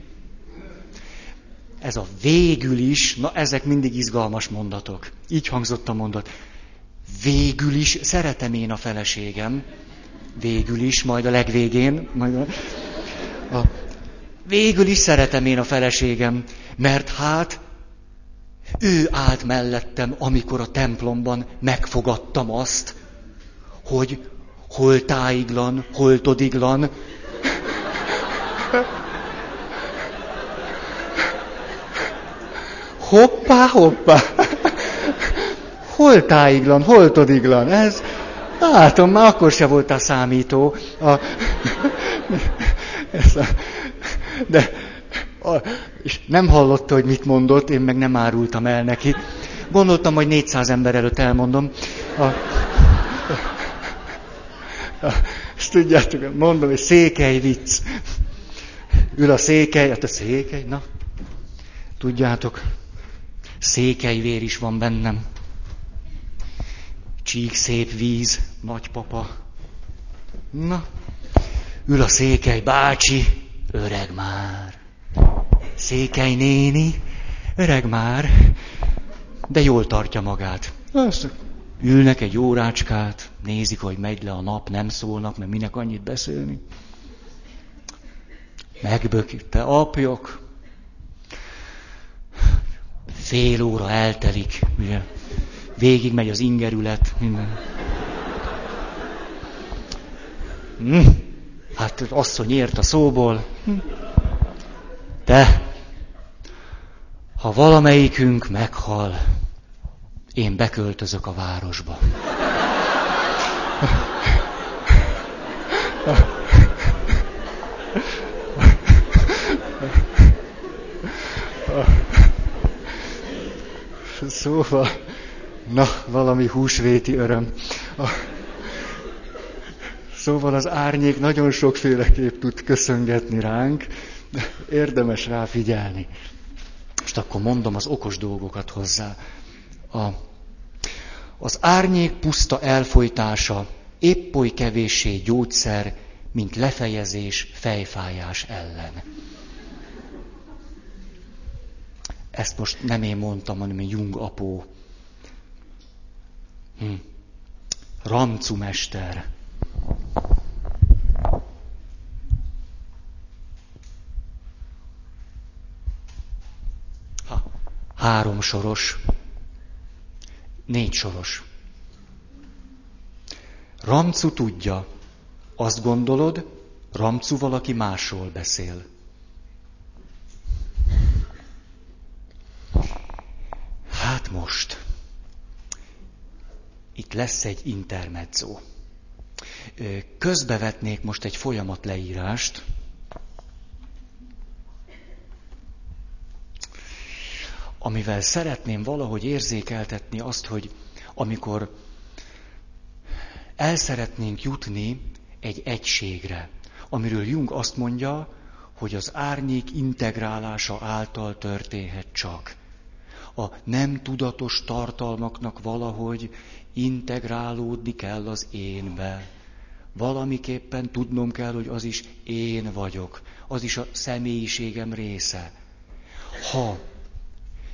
Ez a végül is, na ezek mindig izgalmas mondatok. Így hangzott a mondat. Végül is szeretem én a feleségem. Végül is, majd a legvégén. Majd a, a, végül is szeretem én a feleségem, mert hát ő állt mellettem, amikor a templomban megfogadtam azt, hogy hol táiglan, hol todiglan. Hoppá, hoppá hol táiglan, hol todiglan, ez, látom, már akkor se volt a számító. A, de, és nem hallotta, hogy mit mondott, én meg nem árultam el neki. Gondoltam, hogy 400 ember előtt elmondom. A... Ezt tudjátok, mondom, hogy székely vicc. Ül a székely, hát a székely, na. Tudjátok, székely vér is van bennem. Csík szép víz, nagypapa. Na, ül a székely bácsi, öreg már. Székely néni, öreg már, de jól tartja magát. Azt ülnek egy órácskát, nézik, hogy megy le a nap, nem szólnak, mert minek annyit beszélni. Megbökik, te apjok. Fél óra eltelik, ugye? Végig megy az ingerület, minden. Hm. Hát asszony ért a szóból. De, ha valamelyikünk meghal, én beköltözök a városba. Szóval, na, valami húsvéti öröm. Szóval az árnyék nagyon sokféleképp tud köszöngetni ránk, érdemes rá figyelni. Most akkor mondom az okos dolgokat hozzá. A, az árnyék puszta elfolytása épp oly kevéssé gyógyszer, mint lefejezés fejfájás ellen. Ezt most nem én mondtam, hanem Jung apó. Hm. Ramcu mester. Három soros. Négy soros. Ramcu tudja, azt gondolod, Ramcu valaki másról beszél. Hát most. Itt lesz egy intermezzo. Közbevetnék most egy folyamat Amivel szeretném valahogy érzékeltetni azt, hogy amikor el szeretnénk jutni egy egységre, amiről Jung azt mondja, hogy az árnyék integrálása által történhet csak. A nem tudatos tartalmaknak valahogy integrálódni kell az énbe. Valamiképpen tudnom kell, hogy az is én vagyok, az is a személyiségem része. Ha,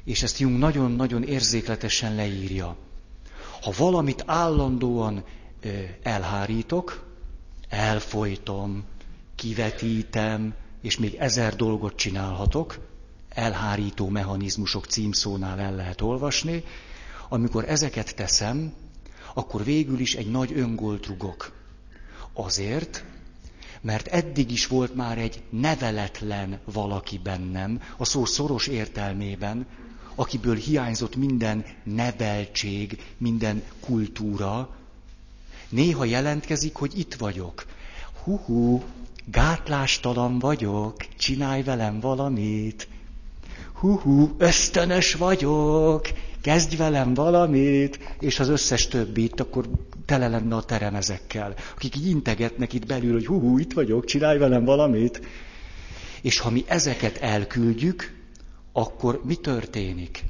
és ezt Jung nagyon-nagyon érzékletesen leírja, ha valamit állandóan elhárítok, elfolytom, kivetítem, és még ezer dolgot csinálhatok, elhárító mechanizmusok címszónál el lehet olvasni, amikor ezeket teszem, akkor végül is egy nagy öngolt rugok. Azért, mert eddig is volt már egy neveletlen valaki bennem, a szó szoros értelmében, akiből hiányzott minden neveltség, minden kultúra, néha jelentkezik, hogy itt vagyok. Hú, gátlástalan vagyok, csinálj velem valamit. Hú, ösztönös vagyok, kezdj velem valamit, és az összes többit, akkor tele lenne a terem ezekkel, akik így integetnek itt belül, hogy hú, itt vagyok, csinálj velem valamit. És ha mi ezeket elküldjük, akkor mi történik?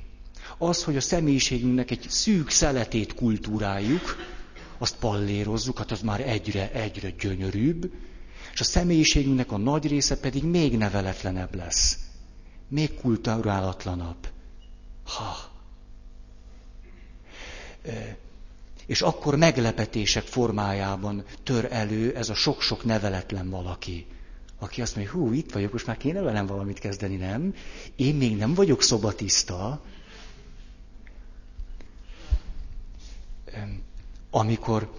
Az, hogy a személyiségünknek egy szűk szeletét kultúráljuk, azt pallérozzuk, hát az már egyre, egyre gyönyörűbb, és a személyiségünknek a nagy része pedig még neveletlenebb lesz. Még kulturálatlanabb. Ha. És akkor meglepetések formájában tör elő ez a sok-sok neveletlen valaki aki azt mondja, hú, itt vagyok, most már kéne velem valamit kezdeni, nem? Én még nem vagyok szobatiszta. Amikor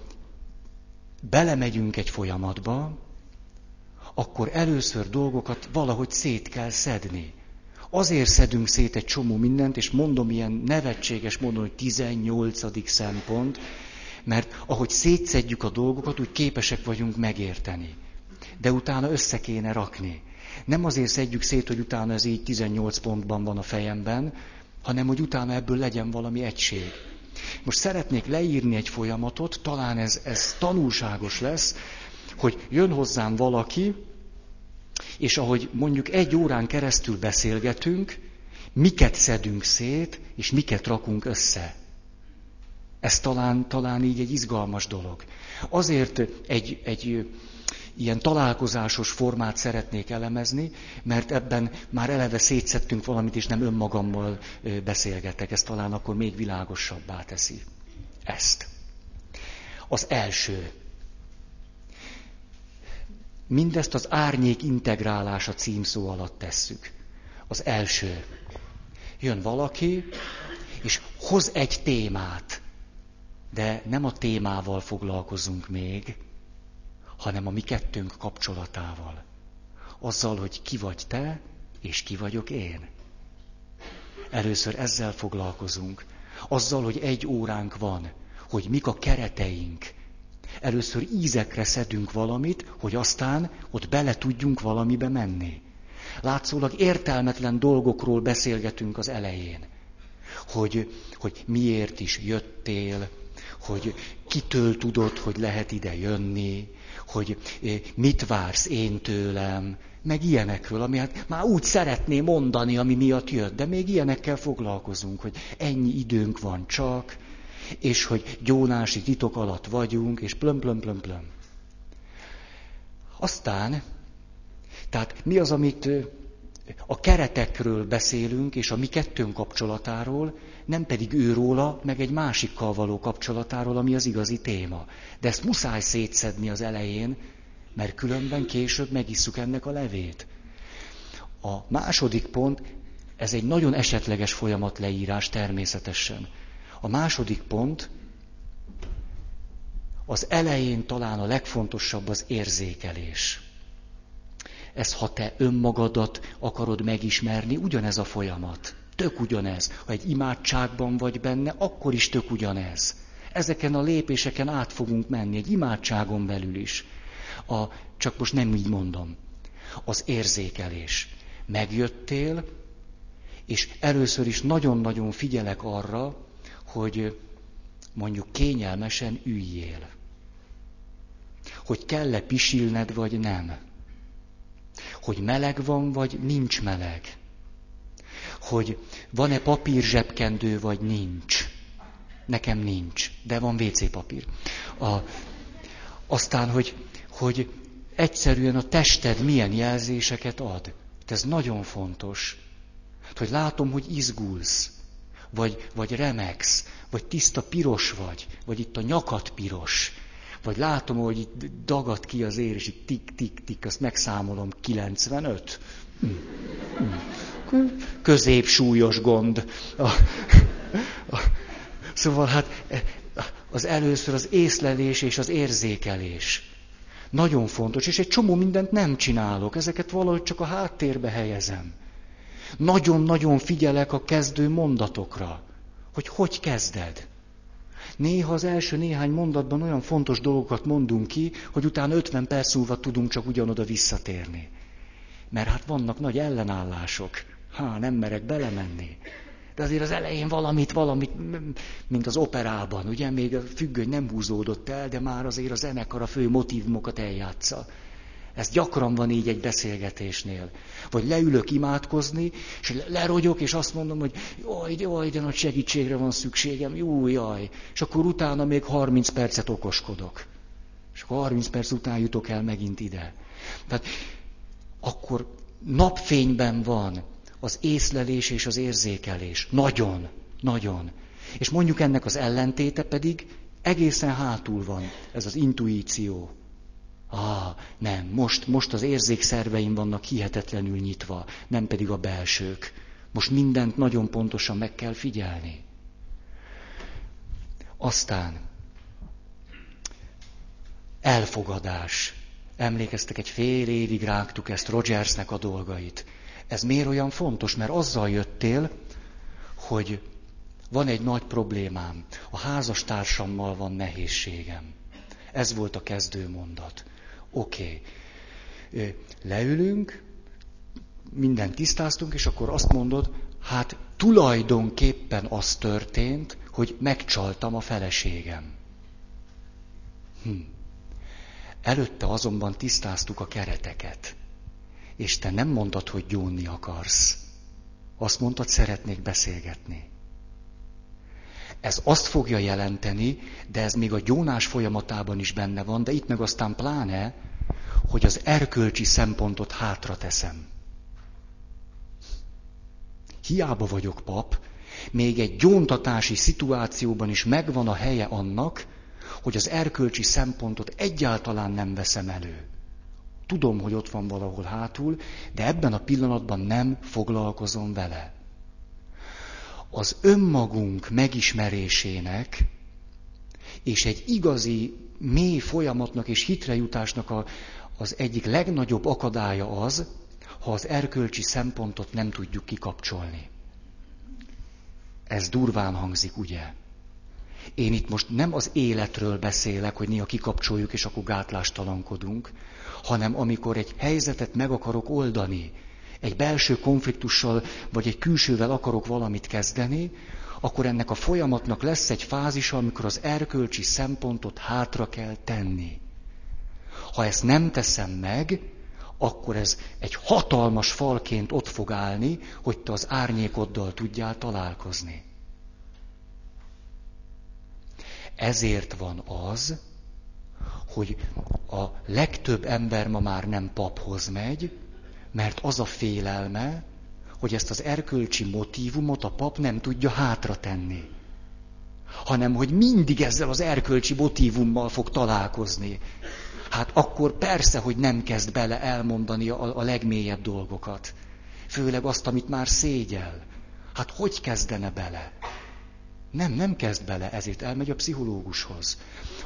belemegyünk egy folyamatba, akkor először dolgokat valahogy szét kell szedni. Azért szedünk szét egy csomó mindent, és mondom ilyen nevetséges módon, hogy 18. szempont, mert ahogy szétszedjük a dolgokat, úgy képesek vagyunk megérteni de utána össze kéne rakni. Nem azért szedjük szét, hogy utána ez így 18 pontban van a fejemben, hanem hogy utána ebből legyen valami egység. Most szeretnék leírni egy folyamatot, talán ez, ez tanulságos lesz, hogy jön hozzám valaki, és ahogy mondjuk egy órán keresztül beszélgetünk, miket szedünk szét, és miket rakunk össze. Ez talán, talán így egy izgalmas dolog. Azért egy, egy ilyen találkozásos formát szeretnék elemezni, mert ebben már eleve szétszettünk valamit, és nem önmagammal beszélgetek. Ez talán akkor még világosabbá teszi. Ezt. Az első. Mindezt az árnyék integrálása címszó alatt tesszük. Az első. Jön valaki, és hoz egy témát, de nem a témával foglalkozunk még, hanem a mi kettőnk kapcsolatával. Azzal, hogy ki vagy te, és ki vagyok én. Először ezzel foglalkozunk. Azzal, hogy egy óránk van, hogy mik a kereteink. Először ízekre szedünk valamit, hogy aztán ott bele tudjunk valamibe menni. Látszólag értelmetlen dolgokról beszélgetünk az elején. Hogy, hogy miért is jöttél, hogy kitől tudod, hogy lehet ide jönni, hogy mit vársz én tőlem, meg ilyenekről, ami hát már úgy szeretné mondani, ami miatt jött, de még ilyenekkel foglalkozunk, hogy ennyi időnk van csak, és hogy gyónási titok alatt vagyunk, és plöm, plöm, plöm, plöm. Aztán, tehát mi az, amit a keretekről beszélünk, és a mi kettőnk kapcsolatáról, nem pedig őróla, meg egy másikkal való kapcsolatáról, ami az igazi téma. De ezt muszáj szétszedni az elején, mert különben később megisszuk ennek a levét. A második pont, ez egy nagyon esetleges folyamat leírás természetesen. A második pont, az elején talán a legfontosabb az érzékelés. Ez, ha te önmagadat akarod megismerni, ugyanez a folyamat. Tök ugyanez. Ha egy imádságban vagy benne, akkor is tök ugyanez. Ezeken a lépéseken át fogunk menni, egy imádságon belül is. A, csak most nem így mondom. Az érzékelés. Megjöttél, és először is nagyon-nagyon figyelek arra, hogy mondjuk kényelmesen üljél. Hogy kell-e pisilned, vagy nem. Hogy meleg van, vagy nincs meleg hogy van-e papír zsebkendő, vagy nincs. Nekem nincs, de van WC papír. A, aztán, hogy, hogy egyszerűen a tested milyen jelzéseket ad. Ez nagyon fontos. Hogy látom, hogy izgulsz, vagy, vagy remegsz, vagy tiszta piros vagy, vagy itt a nyakat piros, vagy látom, hogy itt dagad ki az ér, és itt tik-tik-tik, azt megszámolom, 95. Középsúlyos gond. Szóval hát az először az észlelés és az érzékelés. Nagyon fontos, és egy csomó mindent nem csinálok, ezeket valahogy csak a háttérbe helyezem. Nagyon-nagyon figyelek a kezdő mondatokra, hogy hogy kezded. Néha az első néhány mondatban olyan fontos dolgokat mondunk ki, hogy utána 50 perc múlva tudunk csak ugyanoda visszatérni. Mert hát vannak nagy ellenállások. Ha, nem merek belemenni. De azért az elején valamit, valamit, mint az operában, ugye, még a függöny nem húzódott el, de már azért a zenekar a fő motivumokat eljátsza. Ez gyakran van így egy beszélgetésnél. Vagy leülök imádkozni, és lerogyok, és azt mondom, hogy jaj, jaj, de nagy segítségre van szükségem, jó, jaj. És akkor utána még 30 percet okoskodok. És akkor 30 perc után jutok el megint ide. Tehát akkor napfényben van, az észlelés és az érzékelés. Nagyon, nagyon. És mondjuk ennek az ellentéte pedig egészen hátul van, ez az intuíció. Ah, nem, most, most az érzékszerveim vannak hihetetlenül nyitva, nem pedig a belsők. Most mindent nagyon pontosan meg kell figyelni. Aztán elfogadás. Emlékeztek, egy fél évig rágtuk ezt Rogersnek a dolgait. Ez miért olyan fontos? Mert azzal jöttél, hogy van egy nagy problémám. A házastársammal van nehézségem. Ez volt a kezdő mondat. Oké. Okay. Leülünk, mindent tisztáztunk, és akkor azt mondod, Hát tulajdonképpen az történt, hogy megcsaltam a feleségem. Hm. Előtte azonban tisztáztuk a kereteket. És te nem mondtad, hogy gyónni akarsz. Azt mondtad, szeretnék beszélgetni. Ez azt fogja jelenteni, de ez még a gyónás folyamatában is benne van, de itt meg aztán pláne, hogy az erkölcsi szempontot hátra teszem. Hiába vagyok pap, még egy gyóntatási szituációban is megvan a helye annak, hogy az erkölcsi szempontot egyáltalán nem veszem elő. Tudom, hogy ott van valahol hátul, de ebben a pillanatban nem foglalkozom vele. Az önmagunk megismerésének és egy igazi mély folyamatnak és hitrejutásnak a, az egyik legnagyobb akadálya az, ha az erkölcsi szempontot nem tudjuk kikapcsolni. Ez durván hangzik, ugye? Én itt most nem az életről beszélek, hogy néha kikapcsoljuk, és akkor gátlástalankodunk, hanem amikor egy helyzetet meg akarok oldani, egy belső konfliktussal, vagy egy külsővel akarok valamit kezdeni, akkor ennek a folyamatnak lesz egy fázisa, amikor az erkölcsi szempontot hátra kell tenni. Ha ezt nem teszem meg, akkor ez egy hatalmas falként ott fog állni, hogy te az árnyékoddal tudjál találkozni. Ezért van az, hogy a legtöbb ember ma már nem paphoz megy, mert az a félelme, hogy ezt az erkölcsi motívumot a pap nem tudja hátra tenni. Hanem, hogy mindig ezzel az erkölcsi motívummal fog találkozni. Hát akkor persze, hogy nem kezd bele elmondani a, a legmélyebb dolgokat. Főleg azt, amit már szégyel. Hát hogy kezdene bele? Nem, nem kezd bele, ezért elmegy a pszichológushoz.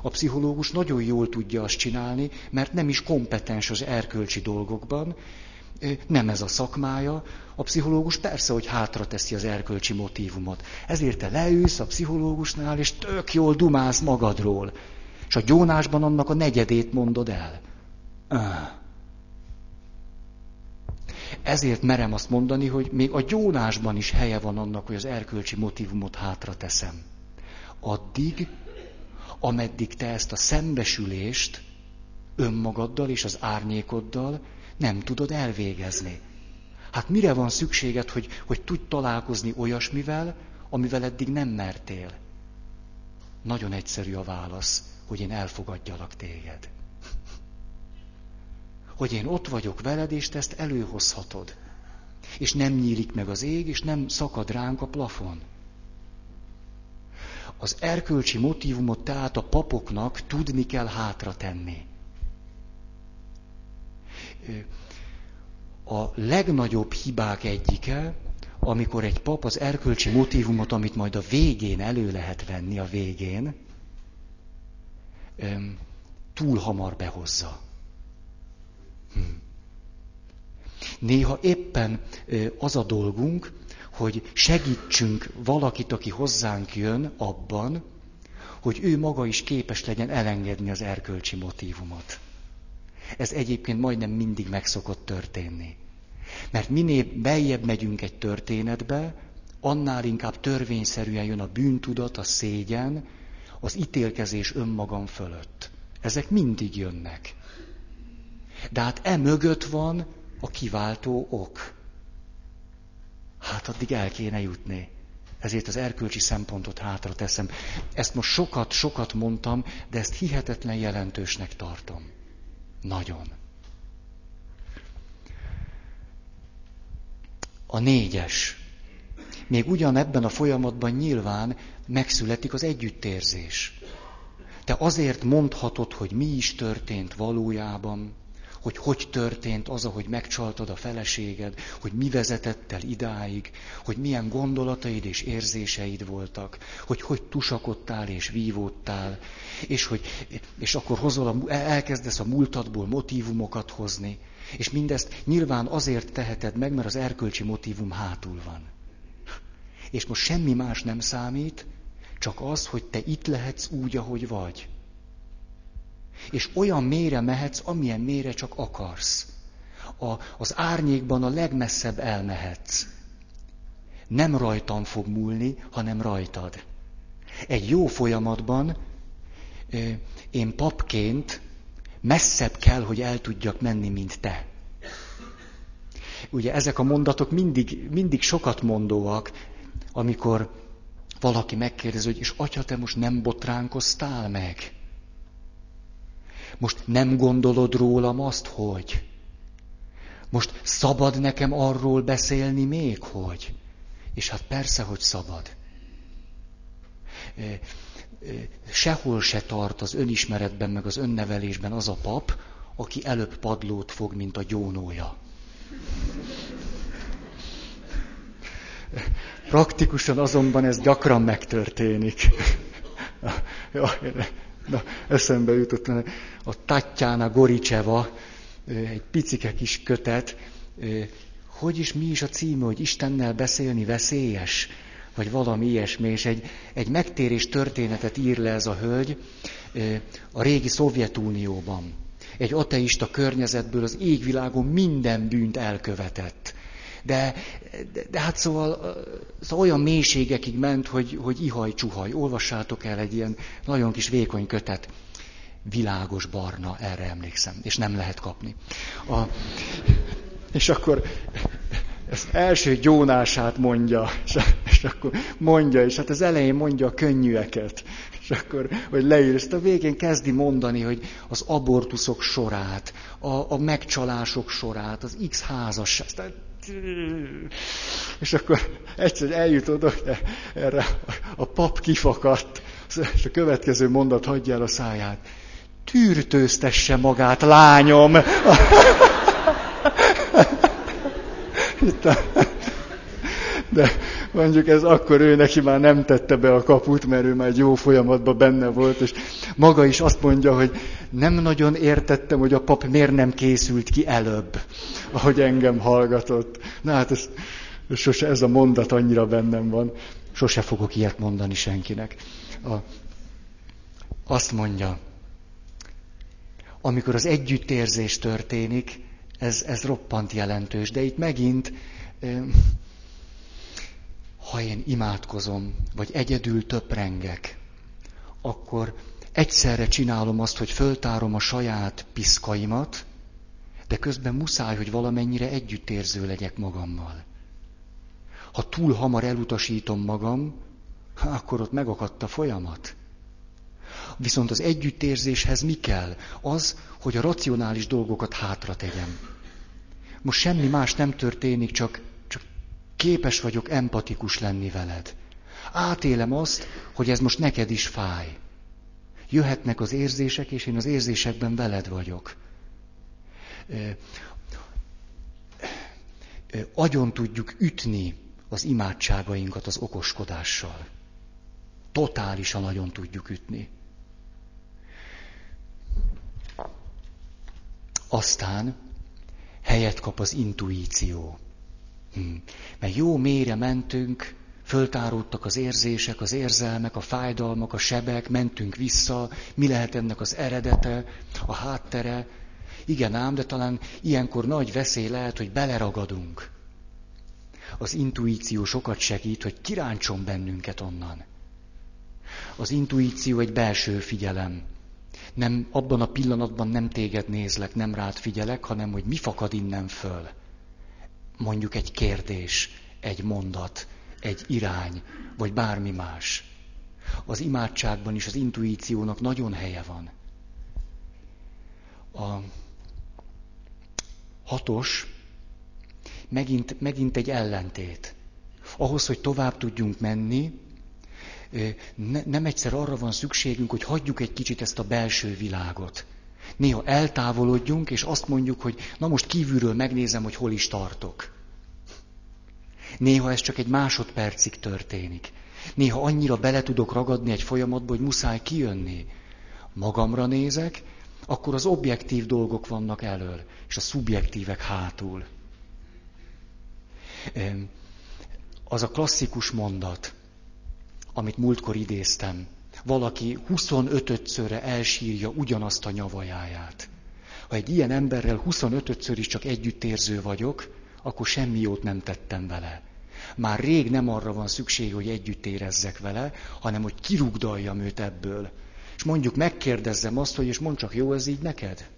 A pszichológus nagyon jól tudja azt csinálni, mert nem is kompetens az erkölcsi dolgokban, nem ez a szakmája, a pszichológus persze, hogy hátra teszi az erkölcsi motívumot. Ezért te leülsz a pszichológusnál, és tök jól dumálsz magadról. És a gyónásban annak a negyedét mondod el. Ezért merem azt mondani, hogy még a gyónásban is helye van annak, hogy az erkölcsi motivumot hátra teszem. Addig, ameddig te ezt a szembesülést önmagaddal és az árnyékoddal nem tudod elvégezni. Hát mire van szükséged, hogy, hogy tudj találkozni olyasmivel, amivel eddig nem mertél? Nagyon egyszerű a válasz, hogy én elfogadjalak téged. Hogy én ott vagyok veled, és te ezt előhozhatod. És nem nyílik meg az ég, és nem szakad ránk a plafon. Az erkölcsi motivumot tehát a papoknak tudni kell hátra tenni. A legnagyobb hibák egyike, amikor egy pap az erkölcsi motivumot, amit majd a végén elő lehet venni, a végén, túl hamar behozza. Hm. Néha éppen az a dolgunk, hogy segítsünk valakit, aki hozzánk jön abban, hogy ő maga is képes legyen elengedni az erkölcsi motívumot. Ez egyébként majdnem mindig meg szokott történni. Mert minél beljebb megyünk egy történetbe, annál inkább törvényszerűen jön a bűntudat, a szégyen, az ítélkezés önmagam fölött. Ezek mindig jönnek. De hát e mögött van a kiváltó ok. Hát addig el kéne jutni. Ezért az erkölcsi szempontot hátra teszem. Ezt most sokat, sokat mondtam, de ezt hihetetlen jelentősnek tartom. Nagyon. A négyes. Még ugyanebben a folyamatban nyilván megszületik az együttérzés. Te azért mondhatod, hogy mi is történt valójában, hogy hogy történt az, ahogy megcsaltad a feleséged, hogy mi vezetett el idáig, hogy milyen gondolataid és érzéseid voltak, hogy hogy tusakodtál és vívódtál, és, hogy, és akkor hozol a, elkezdesz a múltadból motivumokat hozni, és mindezt nyilván azért teheted meg, mert az erkölcsi motivum hátul van. És most semmi más nem számít, csak az, hogy te itt lehetsz úgy, ahogy vagy. És olyan mélyre mehetsz, amilyen mélyre csak akarsz. A, az árnyékban a legmesszebb elmehetsz. nem rajtam fog múlni, hanem rajtad. Egy jó folyamatban én papként messzebb kell, hogy el tudjak menni, mint te. Ugye ezek a mondatok mindig, mindig sokat mondóak, amikor valaki megkérdezi, hogy és atya, te most nem botránkoztál meg? Most nem gondolod rólam azt, hogy? Most szabad nekem arról beszélni még, hogy? És hát persze, hogy szabad. Sehol se tart az önismeretben, meg az önnevelésben az a pap, aki előbb padlót fog, mint a gyónója. Praktikusan azonban ez gyakran megtörténik. Na, eszembe jutott a Tatjana Goricseva, egy picike kis kötet, hogy is mi is a címe, hogy Istennel beszélni veszélyes, vagy valami ilyesmi, és egy, egy megtérés történetet ír le ez a hölgy a régi Szovjetunióban. Egy ateista környezetből az égvilágon minden bűnt elkövetett. De, de, de hát szóval, szóval olyan mélységekig ment, hogy, hogy ihaj-csuhaj. Olvassátok el egy ilyen nagyon kis vékony kötet. Világos barna, erre emlékszem, és nem lehet kapni. A, és akkor ezt első gyónását mondja, és, és akkor mondja, és hát az elején mondja a könnyűeket, és akkor, hogy leír, ezt a végén kezdi mondani, hogy az abortuszok sorát, a, a megcsalások sorát, az X házas, és akkor egyszer eljut oda, erre a pap kifakadt, és a következő mondat hagyja el a száját. Tűrtőztesse magát, lányom! De mondjuk ez akkor ő neki már nem tette be a kaput, mert ő már egy jó folyamatban benne volt, és maga is azt mondja, hogy nem nagyon értettem, hogy a pap miért nem készült ki előbb, ahogy engem hallgatott. Na hát ez, sose ez a mondat annyira bennem van, sose fogok ilyet mondani senkinek. A, azt mondja, amikor az együttérzés történik, ez, ez roppant jelentős. De itt megint, ha én imádkozom, vagy egyedül töprengek, akkor egyszerre csinálom azt, hogy föltárom a saját piszkaimat, de közben muszáj, hogy valamennyire együttérző legyek magammal. Ha túl hamar elutasítom magam, akkor ott megakadt a folyamat. Viszont az együttérzéshez mi kell? Az, hogy a racionális dolgokat hátra tegyem. Most semmi más nem történik, csak, képes vagyok empatikus lenni veled. Átélem azt, hogy ez most neked is fáj. Jöhetnek az érzések, és én az érzésekben veled vagyok. Agyon tudjuk ütni az imádságainkat az okoskodással. Totálisan nagyon tudjuk ütni. Aztán helyet kap az intuíció. Hm. Mert jó mélyre mentünk, föltáródtak az érzések, az érzelmek, a fájdalmak, a sebek, mentünk vissza, mi lehet ennek az eredete, a háttere. Igen ám, de talán ilyenkor nagy veszély lehet, hogy beleragadunk. Az intuíció sokat segít, hogy kiráncson bennünket onnan. Az intuíció egy belső figyelem nem abban a pillanatban nem téged nézlek, nem rád figyelek, hanem hogy mi fakad innen föl. Mondjuk egy kérdés, egy mondat, egy irány, vagy bármi más. Az imádságban is az intuíciónak nagyon helye van. A hatos megint, megint egy ellentét. Ahhoz, hogy tovább tudjunk menni, ne, nem egyszer arra van szükségünk, hogy hagyjuk egy kicsit ezt a belső világot. Néha eltávolodjunk, és azt mondjuk, hogy na most kívülről megnézem, hogy hol is tartok. Néha ez csak egy másodpercig történik. Néha annyira bele tudok ragadni egy folyamatba, hogy muszáj kijönni. Magamra nézek, akkor az objektív dolgok vannak elől, és a szubjektívek hátul. Az a klasszikus mondat, amit múltkor idéztem. Valaki 25-szörre elsírja ugyanazt a nyavajáját. Ha egy ilyen emberrel 25-ször is csak együttérző vagyok, akkor semmi jót nem tettem vele. Már rég nem arra van szükség, hogy együtt érezzek vele, hanem hogy kirugdaljam őt ebből. És mondjuk megkérdezzem azt, hogy és mondd csak, jó ez így neked?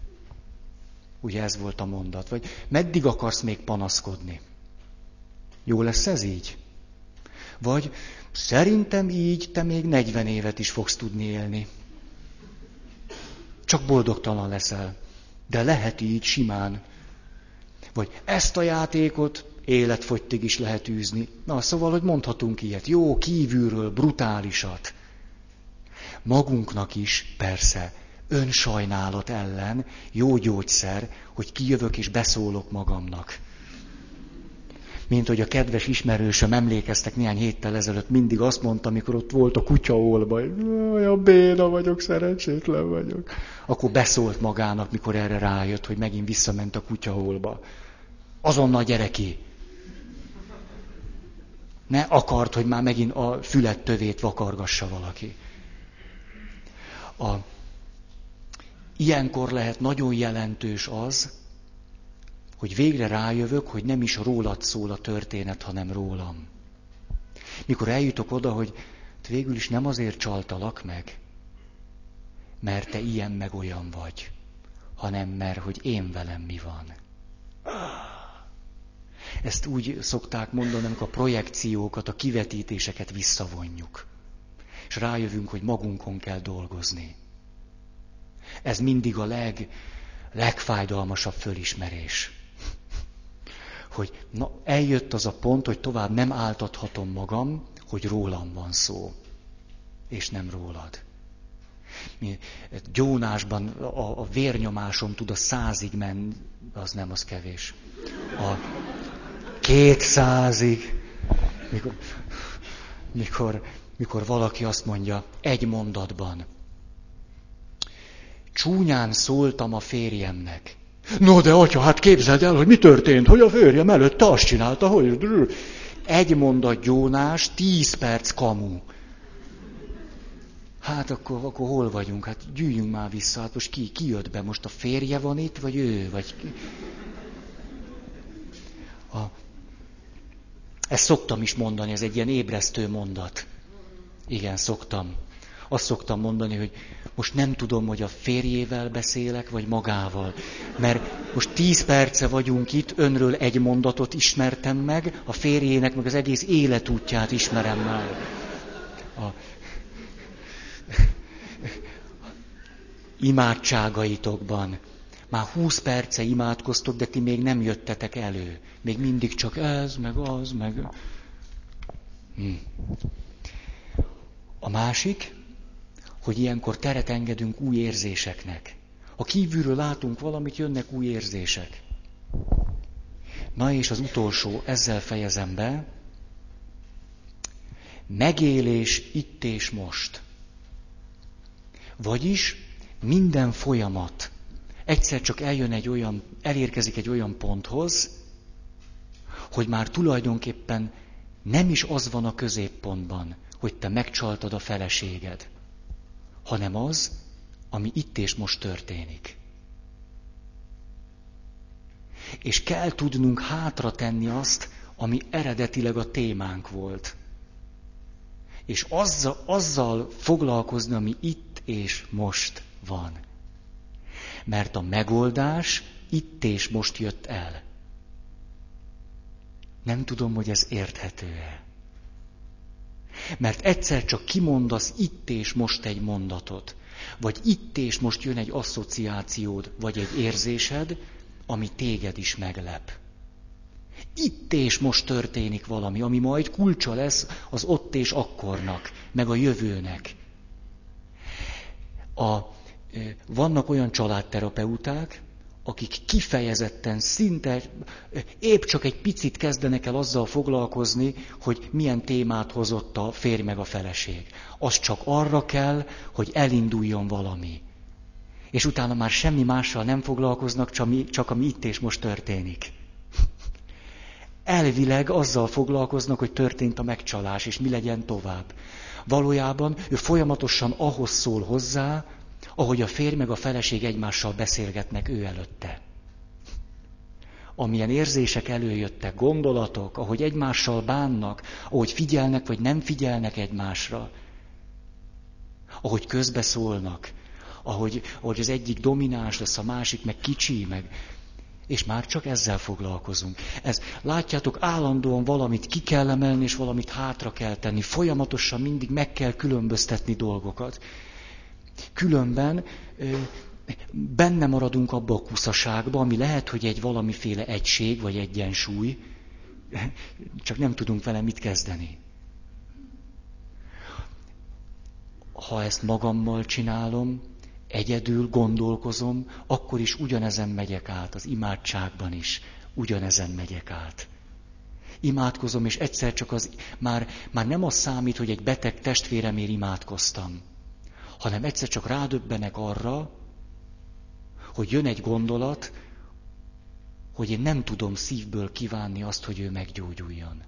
Ugye ez volt a mondat. Vagy meddig akarsz még panaszkodni? Jó lesz ez így? Vagy szerintem így te még 40 évet is fogsz tudni élni. Csak boldogtalan leszel. De lehet így simán. Vagy ezt a játékot életfogytig is lehet űzni. Na, szóval, hogy mondhatunk ilyet. Jó, kívülről, brutálisat. Magunknak is, persze, önsajnálat ellen jó gyógyszer, hogy kijövök és beszólok magamnak. Mint hogy a kedves ismerősöm emlékeztek néhány héttel ezelőtt, mindig azt mondta, amikor ott volt a kutyaolba, hogy olyan béna vagyok, szerencsétlen vagyok. Akkor beszólt magának, mikor erre rájött, hogy megint visszament a kutyaolba. Azonnal gyere! Ne akart, hogy már megint a fület tövét vakargassa valaki. A, ilyenkor lehet nagyon jelentős az, hogy végre rájövök, hogy nem is rólad szól a történet, hanem rólam. Mikor eljutok oda, hogy végül is nem azért csaltalak meg, mert te ilyen meg olyan vagy, hanem mert hogy én velem mi van. Ezt úgy szokták mondani, amikor a projekciókat, a kivetítéseket visszavonjuk. És rájövünk, hogy magunkon kell dolgozni. Ez mindig a leg, legfájdalmasabb fölismerés. Hogy na, eljött az a pont, hogy tovább nem áltathatom magam, hogy rólam van szó, és nem rólad. Mi, gyónásban a, a vérnyomásom tud a százig menni, az nem, az kevés. A kétszázig, mikor, mikor, mikor valaki azt mondja egy mondatban, Csúnyán szóltam a férjemnek. No de atya, hát képzeld el, hogy mi történt, hogy a férjem előtte azt csinálta, hogy... Egy mondat gyónás, tíz perc kamu. Hát akkor, akkor hol vagyunk? Hát gyűjjünk már vissza. Hát most ki, ki jött be? Most a férje van itt, vagy ő? Vagy... A... Ezt szoktam is mondani, ez egy ilyen ébresztő mondat. Igen, szoktam azt szoktam mondani, hogy most nem tudom, hogy a férjével beszélek, vagy magával. Mert most tíz perce vagyunk itt, önről egy mondatot ismertem meg, a férjének meg az egész életútját ismerem meg. A imádságaitokban. Már húsz perce imádkoztok, de ti még nem jöttetek elő. Még mindig csak ez, meg az, meg... Hm. A másik, hogy ilyenkor teret engedünk új érzéseknek. Ha kívülről látunk valamit, jönnek új érzések. Na és az utolsó, ezzel fejezem be. Megélés itt és most. Vagyis minden folyamat egyszer csak eljön egy olyan, elérkezik egy olyan ponthoz, hogy már tulajdonképpen nem is az van a középpontban, hogy te megcsaltad a feleséged hanem az, ami itt és most történik. És kell tudnunk hátra tenni azt, ami eredetileg a témánk volt. És azzal, azzal foglalkozni, ami itt és most van. Mert a megoldás itt és most jött el. Nem tudom, hogy ez érthető-e. Mert egyszer csak kimondasz itt és most egy mondatot, vagy itt és most jön egy asszociációd, vagy egy érzésed, ami téged is meglep. Itt és most történik valami, ami majd kulcsa lesz az ott és akkornak, meg a jövőnek. A, vannak olyan családterapeuták, akik kifejezetten szinte épp csak egy picit kezdenek el azzal foglalkozni, hogy milyen témát hozott a férj meg a feleség. Az csak arra kell, hogy elinduljon valami. És utána már semmi mással nem foglalkoznak, csak, csak ami itt és most történik. Elvileg azzal foglalkoznak, hogy történt a megcsalás, és mi legyen tovább. Valójában ő folyamatosan ahhoz szól hozzá, ahogy a férj meg a feleség egymással beszélgetnek ő előtte. amilyen érzések előjöttek, gondolatok, ahogy egymással bánnak, ahogy figyelnek vagy nem figyelnek egymásra, ahogy közbeszólnak, ahogy, ahogy az egyik domináns lesz, a másik meg kicsi, meg... És már csak ezzel foglalkozunk. Ez, látjátok, állandóan valamit ki kell emelni, és valamit hátra kell tenni. Folyamatosan mindig meg kell különböztetni dolgokat. Különben benne maradunk abba a kuszaságba, ami lehet, hogy egy valamiféle egység vagy egyensúly, csak nem tudunk vele mit kezdeni. Ha ezt magammal csinálom, egyedül gondolkozom, akkor is ugyanezen megyek át, az imádságban is ugyanezen megyek át. Imádkozom, és egyszer csak az, már, már nem az számít, hogy egy beteg testvéremért imádkoztam, hanem egyszer csak rádöbbenek arra, hogy jön egy gondolat, hogy én nem tudom szívből kívánni azt, hogy ő meggyógyuljon.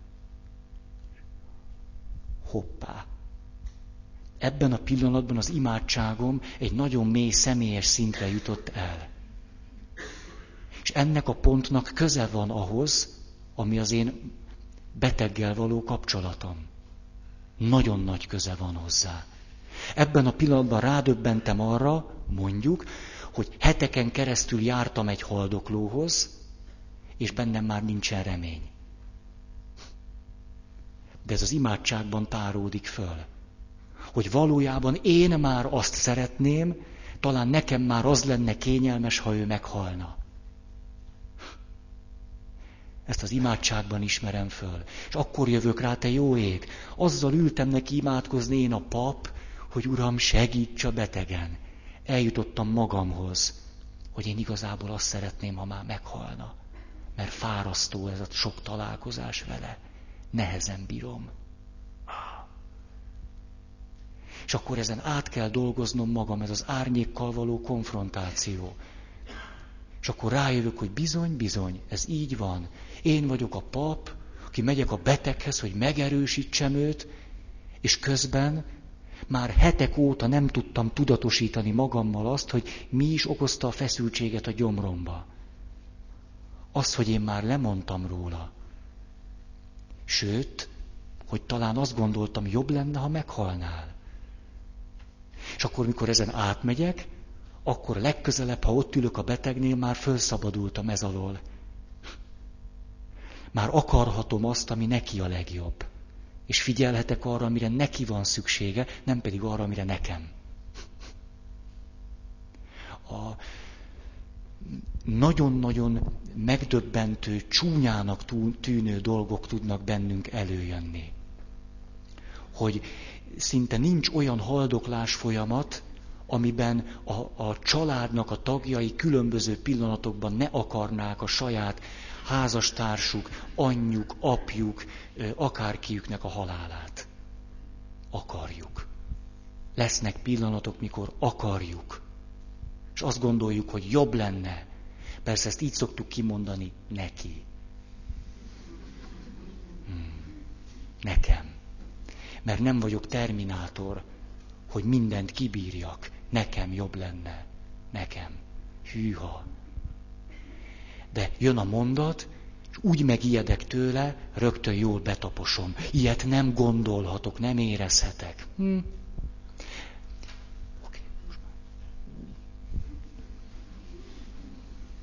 Hoppá! Ebben a pillanatban az imádságom egy nagyon mély személyes szintre jutott el. És ennek a pontnak köze van ahhoz, ami az én beteggel való kapcsolatom. Nagyon nagy köze van hozzá. Ebben a pillanatban rádöbbentem arra, mondjuk, hogy heteken keresztül jártam egy haldoklóhoz, és bennem már nincsen remény. De ez az imádságban táródik föl. Hogy valójában én már azt szeretném, talán nekem már az lenne kényelmes, ha ő meghalna. Ezt az imádságban ismerem föl. És akkor jövök rá, te jó ég. Azzal ültem neki imádkozni én a pap, hogy Uram, segíts a betegen eljutottam magamhoz, hogy én igazából azt szeretném, ha már meghalna. Mert fárasztó ez a sok találkozás vele. Nehezen bírom. És akkor ezen át kell dolgoznom magam, ez az árnyékkal való konfrontáció. És akkor rájövök, hogy bizony, bizony, ez így van. Én vagyok a pap, aki megyek a beteghez, hogy megerősítsem őt, és közben már hetek óta nem tudtam tudatosítani magammal azt, hogy mi is okozta a feszültséget a gyomromba. Az, hogy én már lemondtam róla. Sőt, hogy talán azt gondoltam, jobb lenne, ha meghalnál. És akkor, mikor ezen átmegyek, akkor legközelebb, ha ott ülök a betegnél, már felszabadultam ez alól. Már akarhatom azt, ami neki a legjobb és figyelhetek arra, amire neki van szüksége, nem pedig arra, amire nekem. A nagyon-nagyon megdöbbentő, csúnyának tűnő dolgok tudnak bennünk előjönni. Hogy szinte nincs olyan haldoklás folyamat, amiben a, a családnak a tagjai különböző pillanatokban ne akarnák a saját házastársuk, anyjuk, apjuk, akárkiüknek a halálát. Akarjuk. Lesznek pillanatok, mikor akarjuk. És azt gondoljuk, hogy jobb lenne. Persze ezt így szoktuk kimondani neki. Hmm. Nekem. Mert nem vagyok terminátor, hogy mindent kibírjak. Nekem jobb lenne. Nekem. Hűha de jön a mondat, és úgy megijedek tőle, rögtön jól betaposom. Ilyet nem gondolhatok, nem érezhetek. Hm.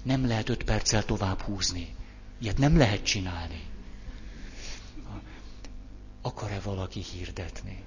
Nem lehet öt perccel tovább húzni. Ilyet nem lehet csinálni. Akar-e valaki hirdetni?